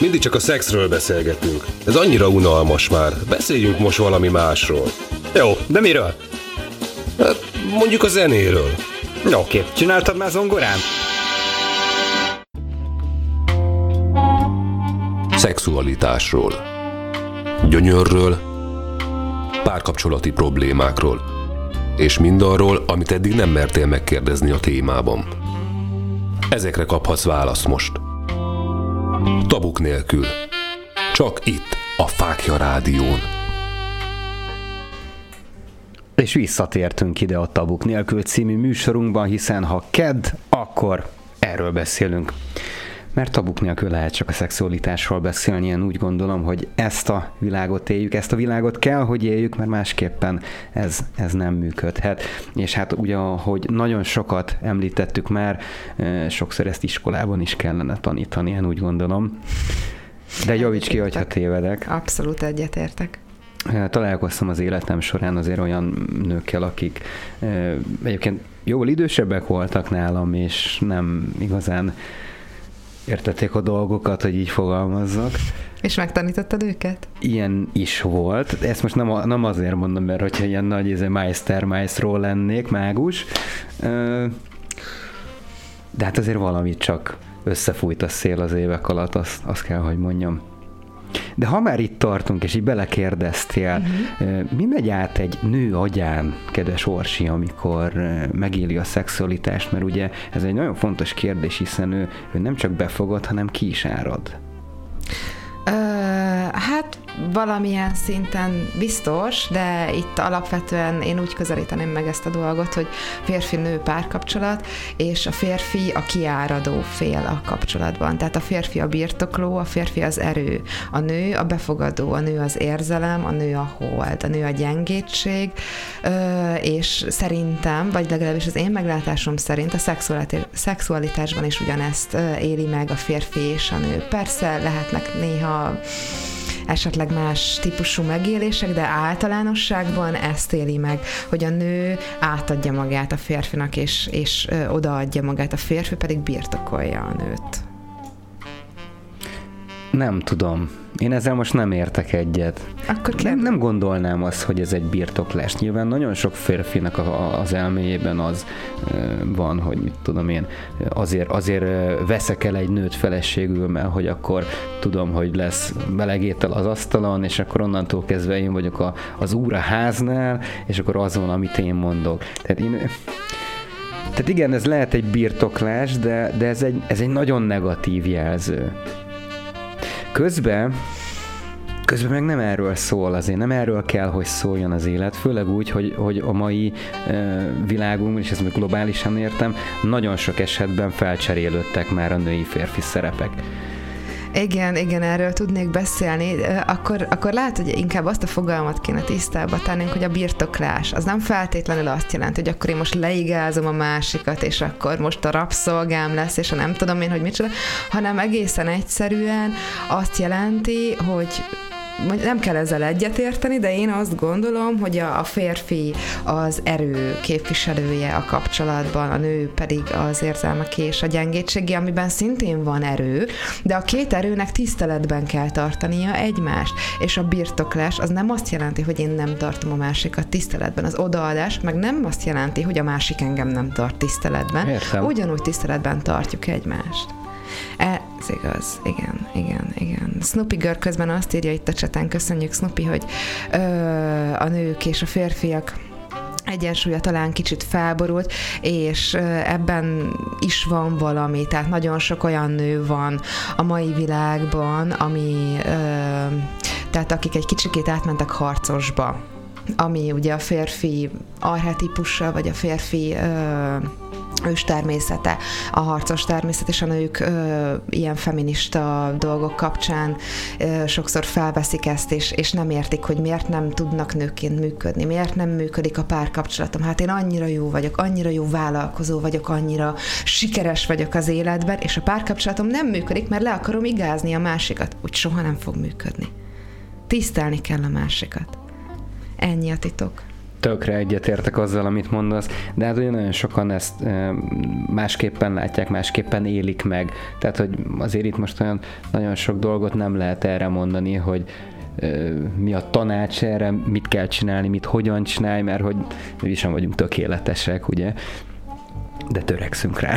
mindig csak a szexről beszélgetünk. Ez annyira unalmas már. Beszéljünk most valami másról. Jó, de miről? Hát, mondjuk a zenéről. Oké, csináltad már zongorán? Szexualitásról. Gyönyörről. Párkapcsolati problémákról. És mindarról, amit eddig nem mertél megkérdezni a témában. Ezekre kaphatsz választ most. Tabuk nélkül. Csak itt, a Fákja Rádión. És visszatértünk ide a Tabuk nélkül című műsorunkban, hiszen ha ked, akkor erről beszélünk. Mert tabuk nélkül lehet csak a szexualitásról beszélni, én úgy gondolom, hogy ezt a világot éljük, ezt a világot kell, hogy éljük, mert másképpen ez, ez nem működhet. És hát ugye, ahogy nagyon sokat említettük már, sokszor ezt iskolában is kellene tanítani, én úgy gondolom. De javíts ki, hogyha tévedek. Abszolút egyetértek találkoztam az életem során azért olyan nőkkel, akik egyébként jóval idősebbek voltak nálam, és nem igazán értették a dolgokat, hogy így fogalmazzak. És megtanítottad őket? Ilyen is volt. Ezt most nem, nem azért mondom, mert hogyha ilyen nagy ez Meister Maestro lennék, mágus, de hát azért valamit csak összefújt a szél az évek alatt, azt, azt kell, hogy mondjam. De ha már itt tartunk, és így belekérdeztél, uh-huh. mi megy át egy nő agyán, kedves Orsi, amikor megéli a szexualitást, mert ugye ez egy nagyon fontos kérdés, hiszen ő, ő nem csak befogad, hanem ki is árad. Uh, hát valamilyen szinten biztos, de itt alapvetően én úgy közelíteném meg ezt a dolgot, hogy férfi-nő párkapcsolat, és a férfi a kiáradó fél a kapcsolatban. Tehát a férfi a birtokló, a férfi az erő, a nő a befogadó, a nő az érzelem, a nő a hold, a nő a gyengétség, és szerintem, vagy legalábbis az én meglátásom szerint a szexualitásban is ugyanezt éli meg a férfi és a nő. Persze lehetnek néha esetleg más típusú megélések, de általánosságban ezt éli meg, hogy a nő átadja magát a férfinak, és, és odaadja magát, a férfi pedig birtokolja a nőt. Nem tudom. Én ezzel most nem értek egyet. Akkor nem, nem gondolnám azt, hogy ez egy birtoklás. Nyilván nagyon sok férfinak a, a, az elméjében az e, van, hogy mit tudom én, azért, azért veszek el egy nőt feleségül, mert hogy akkor tudom, hogy lesz melegétel az asztalon, és akkor onnantól kezdve én vagyok a, az úr a háznál, és akkor az van, amit én mondok. Tehát én, tehát igen, ez lehet egy birtoklás, de, de ez, egy, ez egy nagyon negatív jelző. Közben Közben meg nem erről szól azért, nem erről kell, hogy szóljon az élet, főleg úgy, hogy, hogy a mai e, világunk, és ezt még globálisan értem, nagyon sok esetben felcserélődtek már a női-férfi szerepek. Igen, igen, erről tudnék beszélni. Akkor, akkor lehet, hogy inkább azt a fogalmat kéne tisztába tennünk, hogy a birtoklás. Az nem feltétlenül azt jelenti, hogy akkor én most leigázom a másikat, és akkor most a rabszolgám lesz, és a nem tudom én, hogy micsoda, hanem egészen egyszerűen azt jelenti, hogy nem kell ezzel egyetérteni, de én azt gondolom, hogy a, a férfi az erő képviselője a kapcsolatban, a nő pedig az érzelmek és a gyengétségi, amiben szintén van erő, de a két erőnek tiszteletben kell tartania egymást, és a birtoklás az nem azt jelenti, hogy én nem tartom a másikat tiszteletben, az odaadás meg nem azt jelenti, hogy a másik engem nem tart tiszteletben, Értem. ugyanúgy tiszteletben tartjuk egymást. Ez igaz, igen, igen, igen. Snoopy Girl közben azt írja itt a cseten, köszönjük Snoopy, hogy ö, a nők és a férfiak egyensúlya talán kicsit felborult, és ebben is van valami, tehát nagyon sok olyan nő van a mai világban, ami, tehát akik egy kicsikét átmentek harcosba, ami ugye a férfi archetipusa, vagy a férfi ős természete, a harcos természet, és a nők ö, ilyen feminista dolgok kapcsán ö, sokszor felveszik ezt, és, és nem értik, hogy miért nem tudnak nőként működni, miért nem működik a párkapcsolatom. Hát én annyira jó vagyok, annyira jó vállalkozó vagyok, annyira sikeres vagyok az életben, és a párkapcsolatom nem működik, mert le akarom igázni a másikat. Úgy soha nem fog működni. Tisztelni kell a másikat. Ennyi a titok. Tökre egyetértek azzal, amit mondasz, de hát ugye nagyon sokan ezt másképpen látják, másképpen élik meg. Tehát, hogy azért itt most olyan nagyon sok dolgot nem lehet erre mondani, hogy mi a tanács erre, mit kell csinálni, mit hogyan csinálni, mert hogy mi sem vagyunk tökéletesek, ugye de törekszünk rá.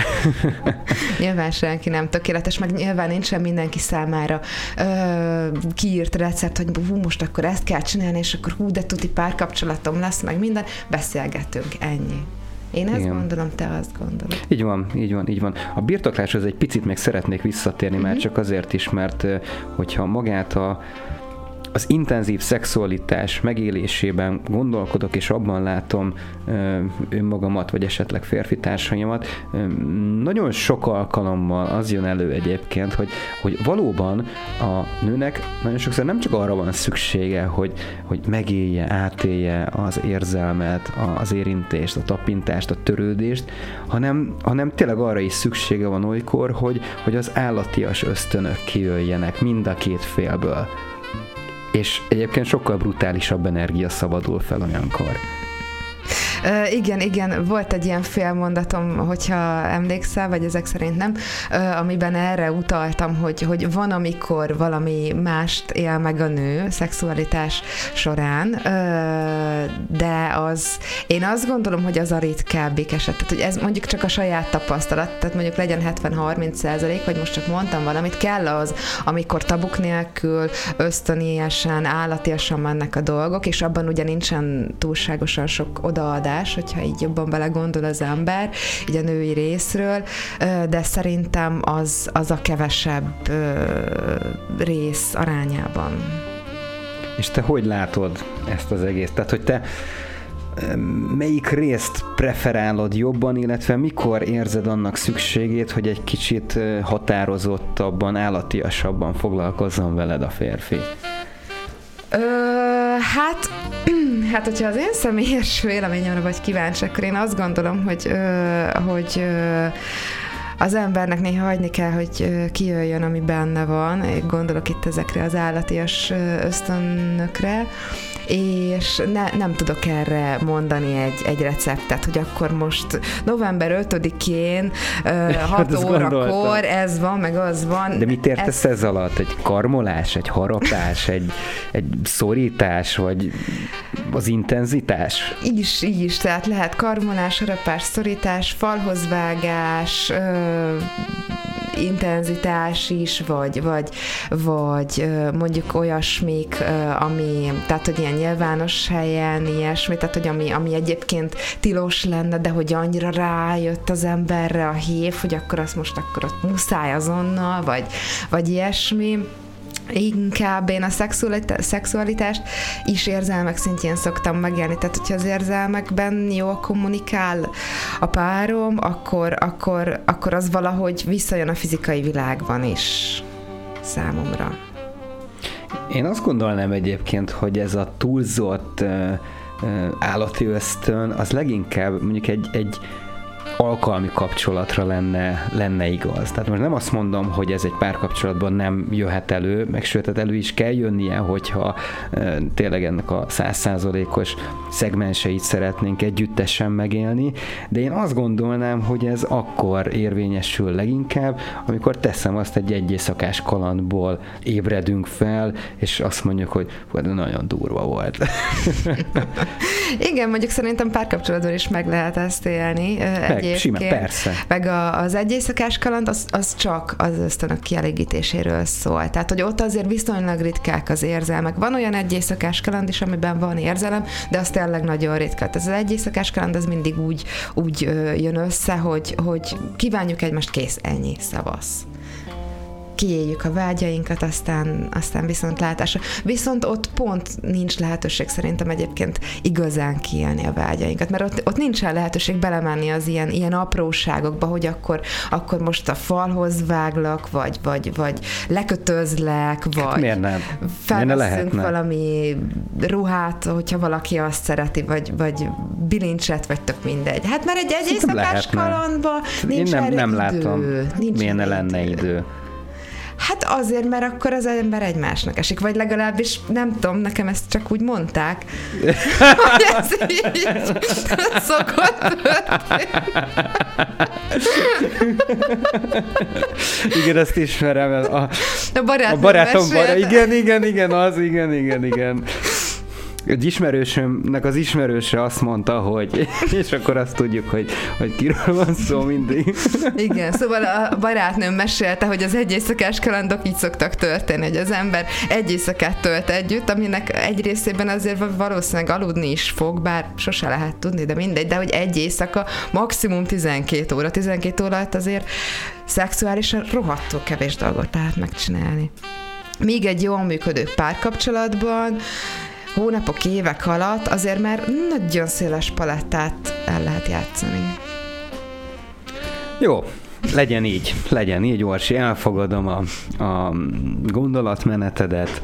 nyilván senki nem tökéletes, meg nyilván nincsen mindenki számára ö, kiírt recept, hogy hú, most akkor ezt kell csinálni, és akkor hú, de tuti párkapcsolatom lesz, meg minden. Beszélgetünk, ennyi. Én ezt Igen. gondolom, te azt gondolod. Így van, így van, így van. A birtokláshoz egy picit még szeretnék visszatérni, Mhm. már csak azért is, mert hogyha magát a az intenzív szexualitás megélésében gondolkodok, és abban látom önmagamat, vagy esetleg férfi társaimat, nagyon sok alkalommal az jön elő egyébként, hogy, hogy valóban a nőnek nagyon sokszor nem csak arra van szüksége, hogy, hogy megélje, átélje az érzelmet, az érintést, a tapintást, a törődést, hanem, hanem tényleg arra is szüksége van olykor, hogy, hogy az állatias ösztönök kijöjjenek mind a két félből és egyébként sokkal brutálisabb energia szabadul fel olyankor. Igen, igen, volt egy ilyen félmondatom, hogyha emlékszel, vagy ezek szerint nem, amiben erre utaltam, hogy, hogy van, amikor valami mást él meg a nő szexualitás során, de az, én azt gondolom, hogy az a ritkábbik eset, tehát hogy ez mondjuk csak a saját tapasztalat, tehát mondjuk legyen 70-30 százalék, vagy most csak mondtam valamit, kell az, amikor tabuk nélkül ösztönélyesen, állatiasan mennek a dolgok, és abban ugye nincsen túlságosan sok odaadás, hogyha így jobban belegondol az ember, így a női részről, de szerintem az, az a kevesebb rész arányában. És te hogy látod ezt az egész? Tehát, hogy te melyik részt preferálod jobban, illetve mikor érzed annak szükségét, hogy egy kicsit határozottabban, állatiasabban foglalkozzon veled a férfi? Ö, hát, hát, hogyha az én személyes véleményemre vagy kíváncsi, akkor én azt gondolom, hogy, ö, hogy ö, az embernek néha hagyni kell, hogy ö, kijöjjön, ami benne van. Én Gondolok itt ezekre az állatias ö, ösztönökre, és ne, nem tudok erre mondani egy, egy receptet, hogy akkor most november 5-én ö, 6 Hát ezt órakor ez van, meg az van. De mit értesz Ez- ez alatt? Egy karmolás, egy harapás, egy, egy szorítás, vagy az intenzitás? Így is, így is, tehát lehet karmolás, harapás, szorítás, falhoz vágás, ö, intenzitás is, vagy, vagy, vagy mondjuk olyasmik, ami, tehát hogy ilyen nyilvános helyen, ilyesmi, tehát hogy ami, ami egyébként tilos lenne, de hogy annyira rájött az emberre a hív, hogy akkor azt most akkor ott muszáj azonnal, vagy, vagy ilyesmi. Inkább én a szexualitást is érzelmek szintjén szoktam megélni, tehát hogyha az érzelmekben jól kommunikál a párom, akkor, akkor, akkor az valahogy visszajön a fizikai világban is számomra. Én azt gondolnám egyébként, hogy ez a túlzott állati ösztön, az leginkább mondjuk egy, egy alkalmi kapcsolatra lenne, lenne igaz. Tehát most nem azt mondom, hogy ez egy párkapcsolatban nem jöhet elő, meg sőt, hát elő is kell jönnie, hogyha e, tényleg ennek a százszázalékos szegmenseit szeretnénk együttesen megélni, de én azt gondolnám, hogy ez akkor érvényesül leginkább, amikor teszem azt egy egyészakás kalandból ébredünk fel, és azt mondjuk, hogy nagyon durva volt. Igen, mondjuk szerintem párkapcsolatban is meg lehet ezt élni. Meg, sima, persze. Meg a, az egy éjszakás kaland, az, az csak az ösztönök kielégítéséről szól. Tehát, hogy ott azért viszonylag ritkák az érzelmek. Van olyan egy éjszakás kaland is, amiben van érzelem, de az tényleg nagyon ritka. Ez az egy éjszakás kaland, az mindig úgy, úgy jön össze, hogy, hogy kívánjuk egymást, kész, ennyi, szavasz kiéljük a vágyainkat, aztán, aztán viszont látásra. Viszont ott pont nincs lehetőség szerintem egyébként igazán kiélni a vágyainkat, mert ott, ott nincsen lehetőség belemenni az ilyen, ilyen apróságokba, hogy akkor, akkor most a falhoz váglak, vagy, vagy, vagy lekötözlek, vagy hát miért nem? Ne valami ruhát, hogyha valaki azt szereti, vagy, vagy bilincset, vagy tök mindegy. Hát mert egy egy éjszakás kalandban nincs Én nem, nem idő. látom, nincs miért ne lenne idő. Hát azért, mert akkor az ember egymásnak esik, vagy legalábbis nem tudom, nekem ezt csak úgy mondták, hogy ez így szokott Igen, ezt ismerem. A, a, barátom, a barátom, bará, igen, igen, igen, az, igen, igen, igen egy ismerősömnek az ismerőse azt mondta, hogy, és akkor azt tudjuk, hogy, hogy kiről van szó mindig. Igen, szóval a barátnőm mesélte, hogy az egy éjszakás kalandok így szoktak történni, hogy az ember egy éjszakát tölt együtt, aminek egy részében azért valószínűleg aludni is fog, bár sose lehet tudni, de mindegy, de hogy egy éjszaka maximum 12 óra. 12 óra azért szexuálisan rohadtul kevés dolgot lehet megcsinálni. Míg egy jól működő párkapcsolatban hónapok, évek alatt azért már nagyon széles palettát el lehet játszani. Jó, legyen így, legyen így, Orsi, elfogadom a, a gondolatmenetedet.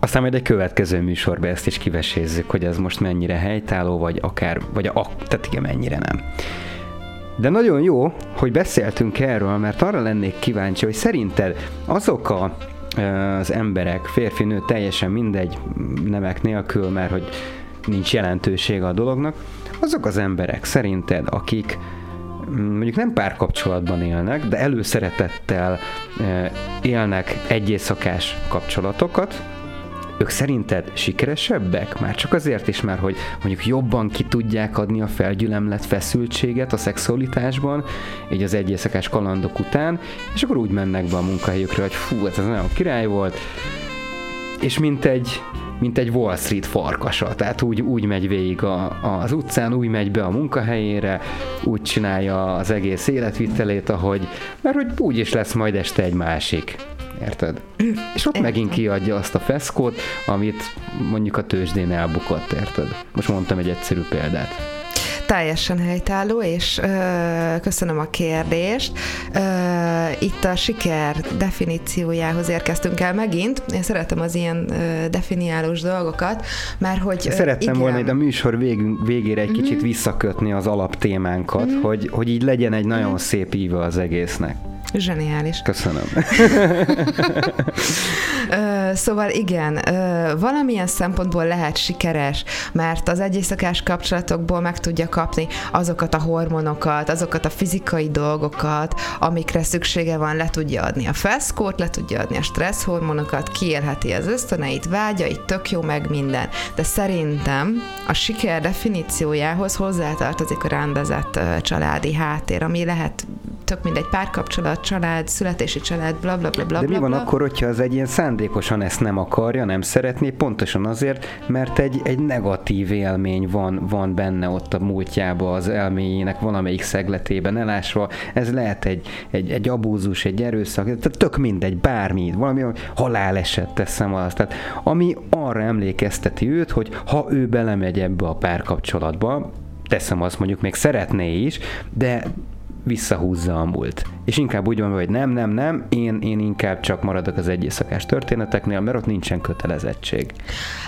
Aztán majd egy következő műsorban ezt is kivesézzük, hogy ez most mennyire helytálló, vagy akár, vagy a, tehát igen, mennyire nem. De nagyon jó, hogy beszéltünk erről, mert arra lennék kíváncsi, hogy szerinted azok a az emberek, férfi, nő, teljesen mindegy, nemek nélkül, mert hogy nincs jelentősége a dolognak, azok az emberek szerinted, akik mm, mondjuk nem párkapcsolatban élnek, de előszeretettel élnek egy éjszakás kapcsolatokat, ők szerinted sikeresebbek? Már csak azért is már, hogy mondjuk jobban ki tudják adni a felgyülemlet feszültséget a szexualitásban, így az egyészakás kalandok után, és akkor úgy mennek be a munkahelyükre, hogy fú, hát ez nagyon király volt, és mint egy, mint egy Wall Street farkasa, tehát úgy, úgy megy végig a, az utcán, úgy megy be a munkahelyére, úgy csinálja az egész életvitelét, ahogy, mert hogy úgy is lesz majd este egy másik. Érted? És ott megint kiadja azt a feszkót, amit mondjuk a tőzsdén elbukott, érted? Most mondtam egy egyszerű példát. Teljesen helytálló, és ö, köszönöm a kérdést. Ö, itt a siker definíciójához érkeztünk el megint. Én szeretem az ilyen ö, definiálós dolgokat, mert hogy... Szerettem igen. volna hogy a műsor végünk, végére egy mm-hmm. kicsit visszakötni az alaptémánkat, mm-hmm. hogy, hogy így legyen egy nagyon mm-hmm. szép íve az egésznek. Zseniális. Köszönöm. szóval igen, valamilyen szempontból lehet sikeres, mert az egyészakás kapcsolatokból meg tudja kapni azokat a hormonokat, azokat a fizikai dolgokat, amikre szüksége van, le tudja adni a feszkót, le tudja adni a stressz hormonokat, kiélheti az ösztöneit, vágyait, tök jó meg minden. De szerintem a siker definíciójához hozzátartozik a rendezett családi háttér, ami lehet tök mindegy párkapcsolat, család, születési család, bla bla bla bla. De mi van bla. akkor, hogyha az egyén szándékosan ezt nem akarja, nem szeretné, pontosan azért, mert egy, egy negatív élmény van, van benne ott a múltjába, az elméjének valamelyik szegletében elásva. Ez lehet egy, egy, egy abúzus, egy erőszak, tehát tök mindegy, bármi, valami haláleset teszem azt. Tehát ami arra emlékezteti őt, hogy ha ő belemegy ebbe a párkapcsolatba, teszem azt mondjuk még szeretné is, de visszahúzza a múlt. és inkább úgy van, hogy nem, nem, nem, én, én inkább csak maradok az egyészakás történeteknél, mert ott nincsen kötelezettség.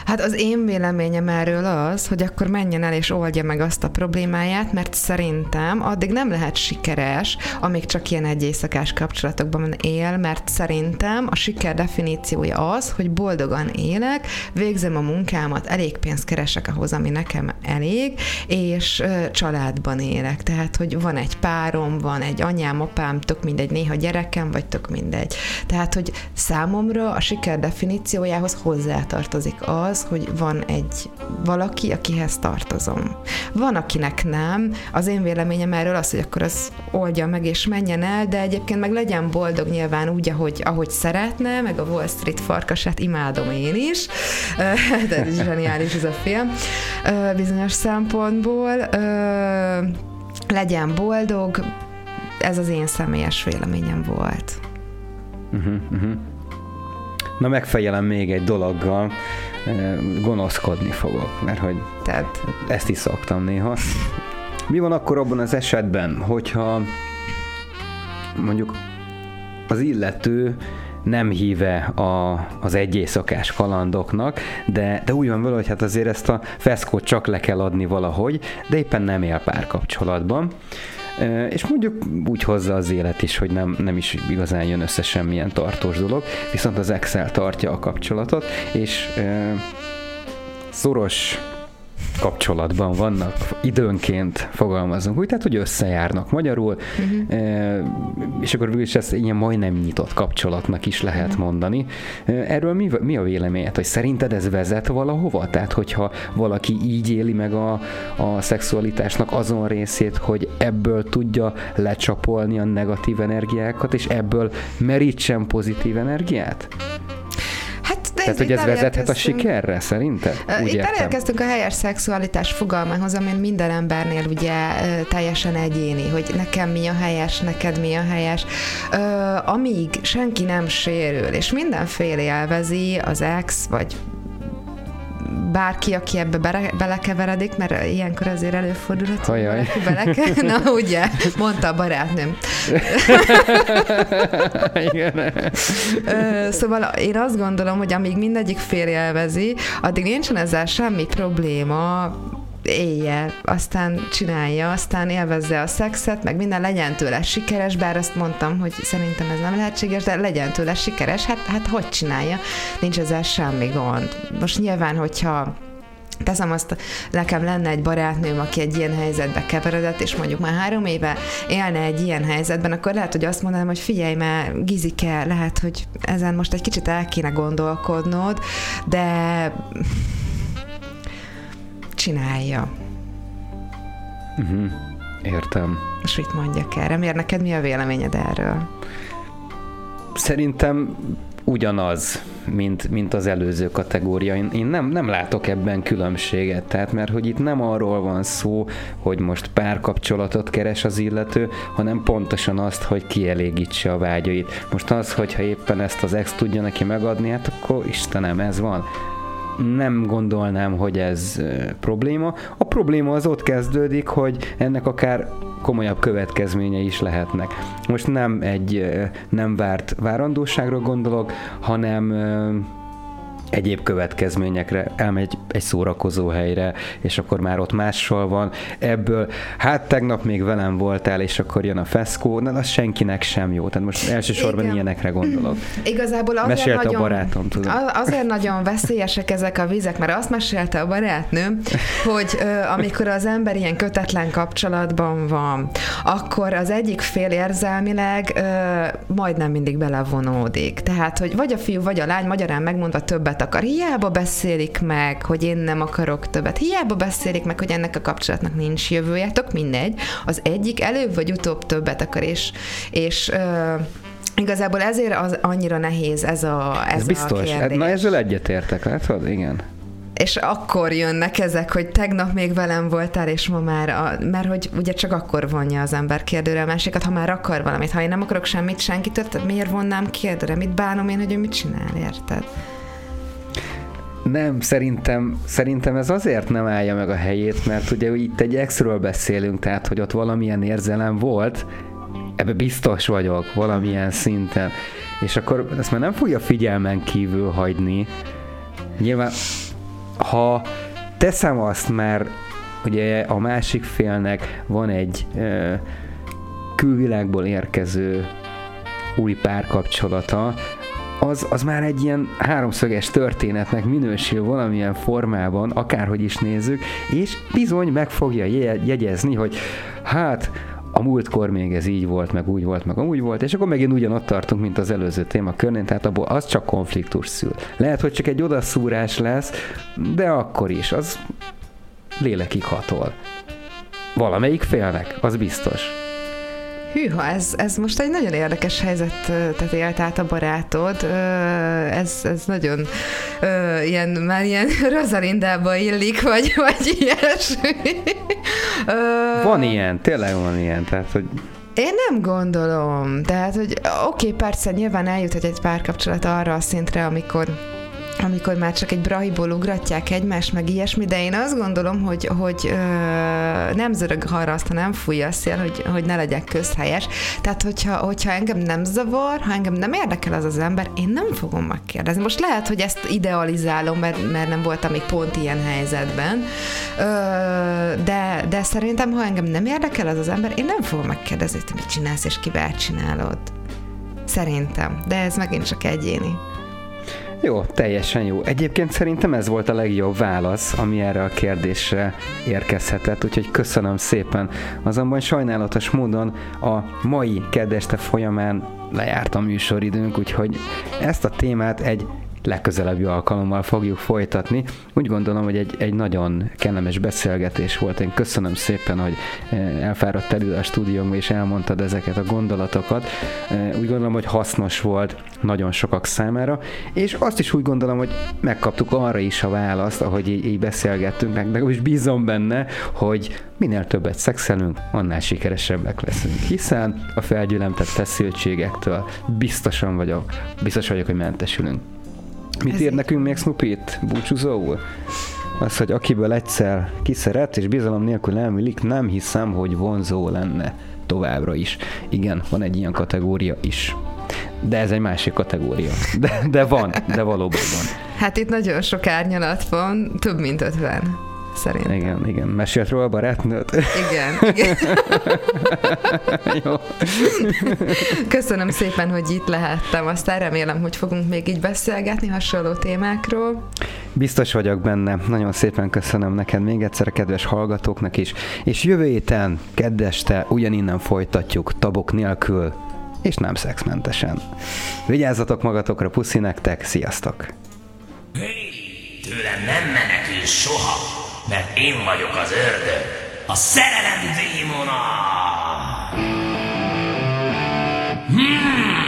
Hát az én véleményem erről az, hogy akkor menjen el és oldja meg azt a problémáját, mert szerintem addig nem lehet sikeres, amíg csak ilyen egy éjszakás kapcsolatokban él, mert szerintem a siker definíciója az, hogy boldogan élek, végzem a munkámat, elég pénzt keresek ahhoz, ami nekem elég, és családban élek. Tehát, hogy van egy párom, van egy anyám, apám, tök mindegy, néha gyerekem, vagy tök mindegy. Tehát, hogy számomra a siker definíciójához hozzátartozik az, hogy van egy valaki, akihez tartozom. Van, akinek nem. Az én véleményem erről az, hogy akkor az oldja meg és menjen el, de egyébként meg legyen boldog nyilván úgy, ahogy, ahogy szeretne, meg a Wall Street farkasát imádom én is. De ez zseniális ez a film bizonyos szempontból. Legyen boldog, ez az én személyes véleményem volt. Uh-huh, uh-huh. Na megfejelem még egy dologgal, gonoszkodni fogok, mert hogy Tehát... ezt is szoktam néha. Mi van akkor abban az esetben, hogyha mondjuk az illető nem híve a, az egy éjszakás kalandoknak, de, de úgy van vele, hogy hát azért ezt a feszkót csak le kell adni valahogy, de éppen nem él párkapcsolatban. És mondjuk úgy hozza az élet is, hogy nem, nem is igazán jön össze semmilyen tartós dolog, viszont az Excel tartja a kapcsolatot, és szoros kapcsolatban vannak, időnként fogalmazunk úgy, tehát hogy összejárnak magyarul, uh-huh. és akkor végül is ezt ilyen majdnem nyitott kapcsolatnak is lehet uh-huh. mondani. Erről mi, mi a véleményed, hogy szerinted ez vezet valahova? Tehát, hogyha valaki így éli meg a, a szexualitásnak azon részét, hogy ebből tudja lecsapolni a negatív energiákat, és ebből merítsen pozitív energiát? Tehát, hogy ez vezethet a sikerre, szerinted? Úgy itt elérkeztünk a helyes szexualitás fogalmához, ami minden embernél ugye teljesen egyéni, hogy nekem mi a helyes, neked mi a helyes. Amíg senki nem sérül, és mindenféle élvezi az ex, vagy bárki, aki ebbe bele, belekeveredik, mert ilyenkor azért előfordul, hogy valaki beleke... Na, ugye, mondta a barátnőm. Igen. szóval én azt gondolom, hogy amíg mindegyik fél élvezi, addig nincsen ezzel semmi probléma, élje, aztán csinálja, aztán élvezze a szexet, meg minden legyen tőle sikeres, bár azt mondtam, hogy szerintem ez nem lehetséges, de legyen tőle sikeres, hát, hát hogy csinálja? Nincs ezzel semmi gond. Most nyilván, hogyha Teszem azt, nekem lenne egy barátnőm, aki egy ilyen helyzetbe keveredett, és mondjuk már három éve élne egy ilyen helyzetben, akkor lehet, hogy azt mondanám, hogy figyelj, mert Gizike, lehet, hogy ezen most egy kicsit el kéne gondolkodnod, de csinálja. Uh-huh. Értem. És mit mondjak erre? Miért neked mi a véleményed erről? Szerintem ugyanaz, mint, mint az előző kategória. Én, én nem, nem látok ebben különbséget, tehát mert hogy itt nem arról van szó, hogy most párkapcsolatot keres az illető, hanem pontosan azt, hogy kielégítse a vágyait. Most az, hogyha éppen ezt az ex tudja neki megadni, hát akkor Istenem, ez van nem gondolnám, hogy ez probléma. A probléma az ott kezdődik, hogy ennek akár komolyabb következményei is lehetnek. Most nem egy nem várt várandóságra gondolok, hanem egyéb következményekre, elmegy egy szórakozó helyre, és akkor már ott mással van. Ebből, hát tegnap még velem voltál, és akkor jön a feszkó, na az senkinek sem jó. Tehát most elsősorban Igen. ilyenekre gondolok. Igazából azért Mesélte nagyon, a barátom, tudom. Azért nagyon veszélyesek ezek a vizek, mert azt mesélte a barátnőm, hogy ö, amikor az ember ilyen kötetlen kapcsolatban van, akkor az egyik fél érzelmileg ö, majdnem mindig belevonódik. Tehát, hogy vagy a fiú, vagy a lány magyarán megmondva többet többet akar. Hiába beszélik meg, hogy én nem akarok többet. Hiába beszélik meg, hogy ennek a kapcsolatnak nincs jövője. Tök mindegy. Az egyik előbb vagy utóbb többet akar, és, és uh, Igazából ezért az annyira nehéz ez a, ez, ez biztos. a kérdés. Na ezzel egyetértek, látod? Igen és akkor jönnek ezek, hogy tegnap még velem voltál, és ma már, a, mert hogy ugye csak akkor vonja az ember kérdőre a másikat, ha már akar valamit. Ha én nem akarok semmit senkitől, tehát miért vonnám kérdőre? Mit bánom én, hogy ő mit csinál, érted? Nem, szerintem, szerintem ez azért nem állja meg a helyét, mert ugye itt egy exről beszélünk, tehát hogy ott valamilyen érzelem volt, ebbe biztos vagyok valamilyen szinten, és akkor ezt már nem fogja figyelmen kívül hagyni. Nyilván, ha teszem azt, mert ugye a másik félnek van egy ö, külvilágból érkező új párkapcsolata, az, az már egy ilyen háromszöges történetnek minősül valamilyen formában, akárhogy is nézzük, és bizony meg fogja jegyezni, hogy hát a múltkor még ez így volt, meg úgy volt, meg úgy volt, és akkor megint ugyanott tartunk, mint az előző téma körnén, tehát abból az csak konfliktus szül. Lehet, hogy csak egy odaszúrás lesz, de akkor is, az lélekig hatol. Valamelyik félnek, az biztos. Hűha, ez, ez most egy nagyon érdekes tehát élt át a barátod. Ez, ez nagyon ilyen, már ilyen Rosalindába illik, vagy, vagy ilyesmi. Van ilyen, tényleg van ilyen, tehát hogy én nem gondolom. Tehát, hogy oké, okay, persze nyilván eljut egy párkapcsolat arra a szintre, amikor amikor már csak egy brahiból ugratják egymást, meg ilyesmi, de én azt gondolom, hogy, hogy ö, nem zörög arra azt, ha nem fújja a szél, hogy, hogy ne legyek közhelyes. Tehát, hogyha, hogyha engem nem zavar, ha engem nem érdekel az az ember, én nem fogom megkérdezni. Most lehet, hogy ezt idealizálom, mert, mert nem voltam még pont ilyen helyzetben, ö, de, de szerintem, ha engem nem érdekel az az ember, én nem fogom megkérdezni, hogy mit csinálsz és kivel csinálod. Szerintem, de ez megint csak egyéni. Jó, teljesen jó. Egyébként szerintem ez volt a legjobb válasz, ami erre a kérdésre érkezhetett, úgyhogy köszönöm szépen. Azonban sajnálatos módon a mai kedveste folyamán lejárt a műsoridőnk, úgyhogy ezt a témát egy legközelebbi alkalommal fogjuk folytatni. Úgy gondolom, hogy egy, egy nagyon kellemes beszélgetés volt. Én köszönöm szépen, hogy eh, elfáradt elő a stúdiónkba és elmondtad ezeket a gondolatokat. Eh, úgy gondolom, hogy hasznos volt nagyon sokak számára, és azt is úgy gondolom, hogy megkaptuk arra is a választ, ahogy így, így beszélgettünk, meg, meg is bízom benne, hogy minél többet szexelünk, annál sikeresebbek leszünk, hiszen a felgyülemtett feszültségektől biztosan vagyok, biztos vagyok, hogy mentesülünk. Mit Ez ír nekünk még Snoopy itt búcsúzóul? Az, hogy akiből egyszer kiszeret és bizalom nélkül elműlik, nem hiszem, hogy vonzó lenne továbbra is. Igen, van egy ilyen kategória is. De ez egy másik kategória. De, de van, de valóban van. Hát itt nagyon sok árnyalat van, több mint ötven szerintem. Igen, igen. Mesélt róla a barátnőt? Igen, igen. Jó. Köszönöm szépen, hogy itt lehettem. Aztán remélem, hogy fogunk még így beszélgetni hasonló témákról. Biztos vagyok benne. Nagyon szépen köszönöm neked még egyszer a kedves hallgatóknak is. És jövő héten, keddeste, ugyaninnen folytatjuk tabok nélkül, és nem szexmentesen. Vigyázzatok magatokra, puszi nektek, sziasztok! Hey, tőlem nem menekül soha! Mert én vagyok az ördög, a szerelem démona! Hmm.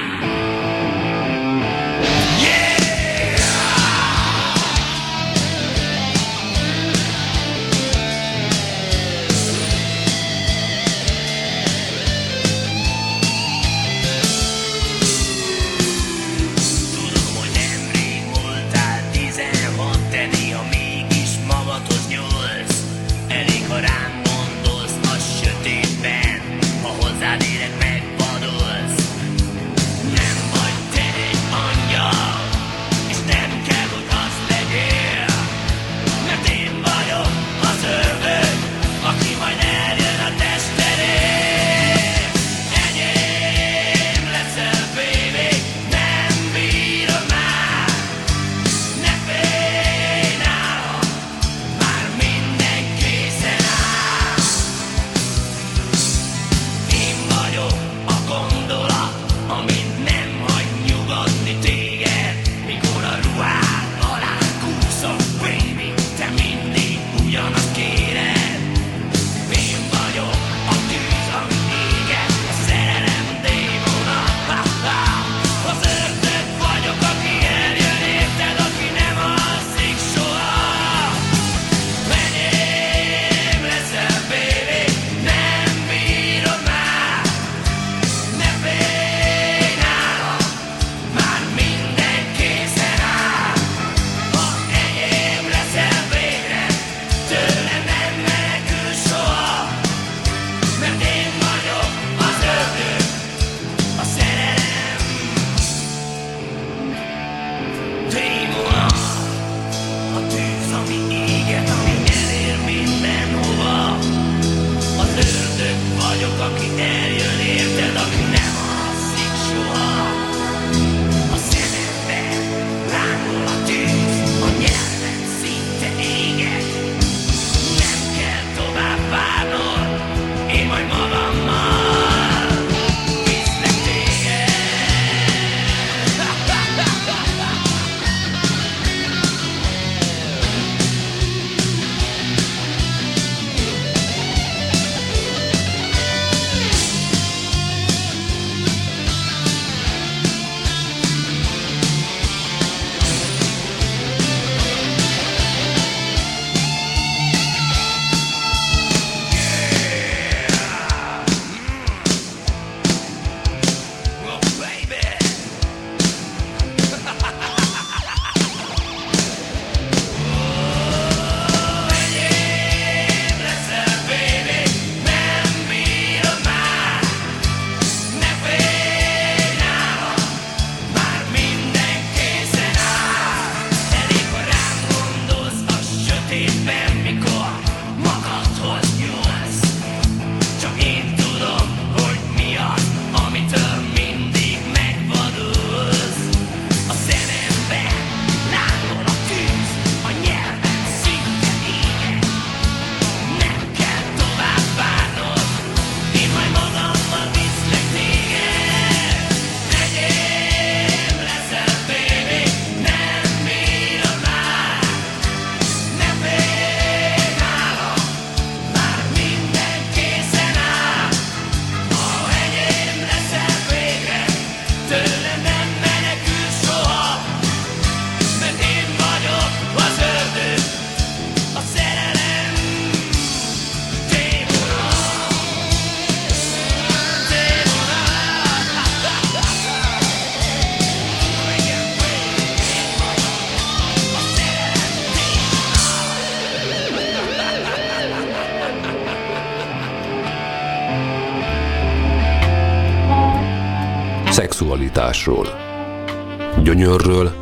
Gyönyörről,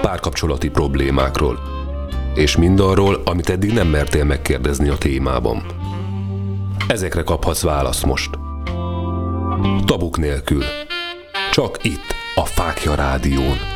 párkapcsolati problémákról, és mindarról, amit eddig nem mertél megkérdezni a témában. Ezekre kaphatsz választ most. Tabuk nélkül. Csak itt, a Fákja Rádión.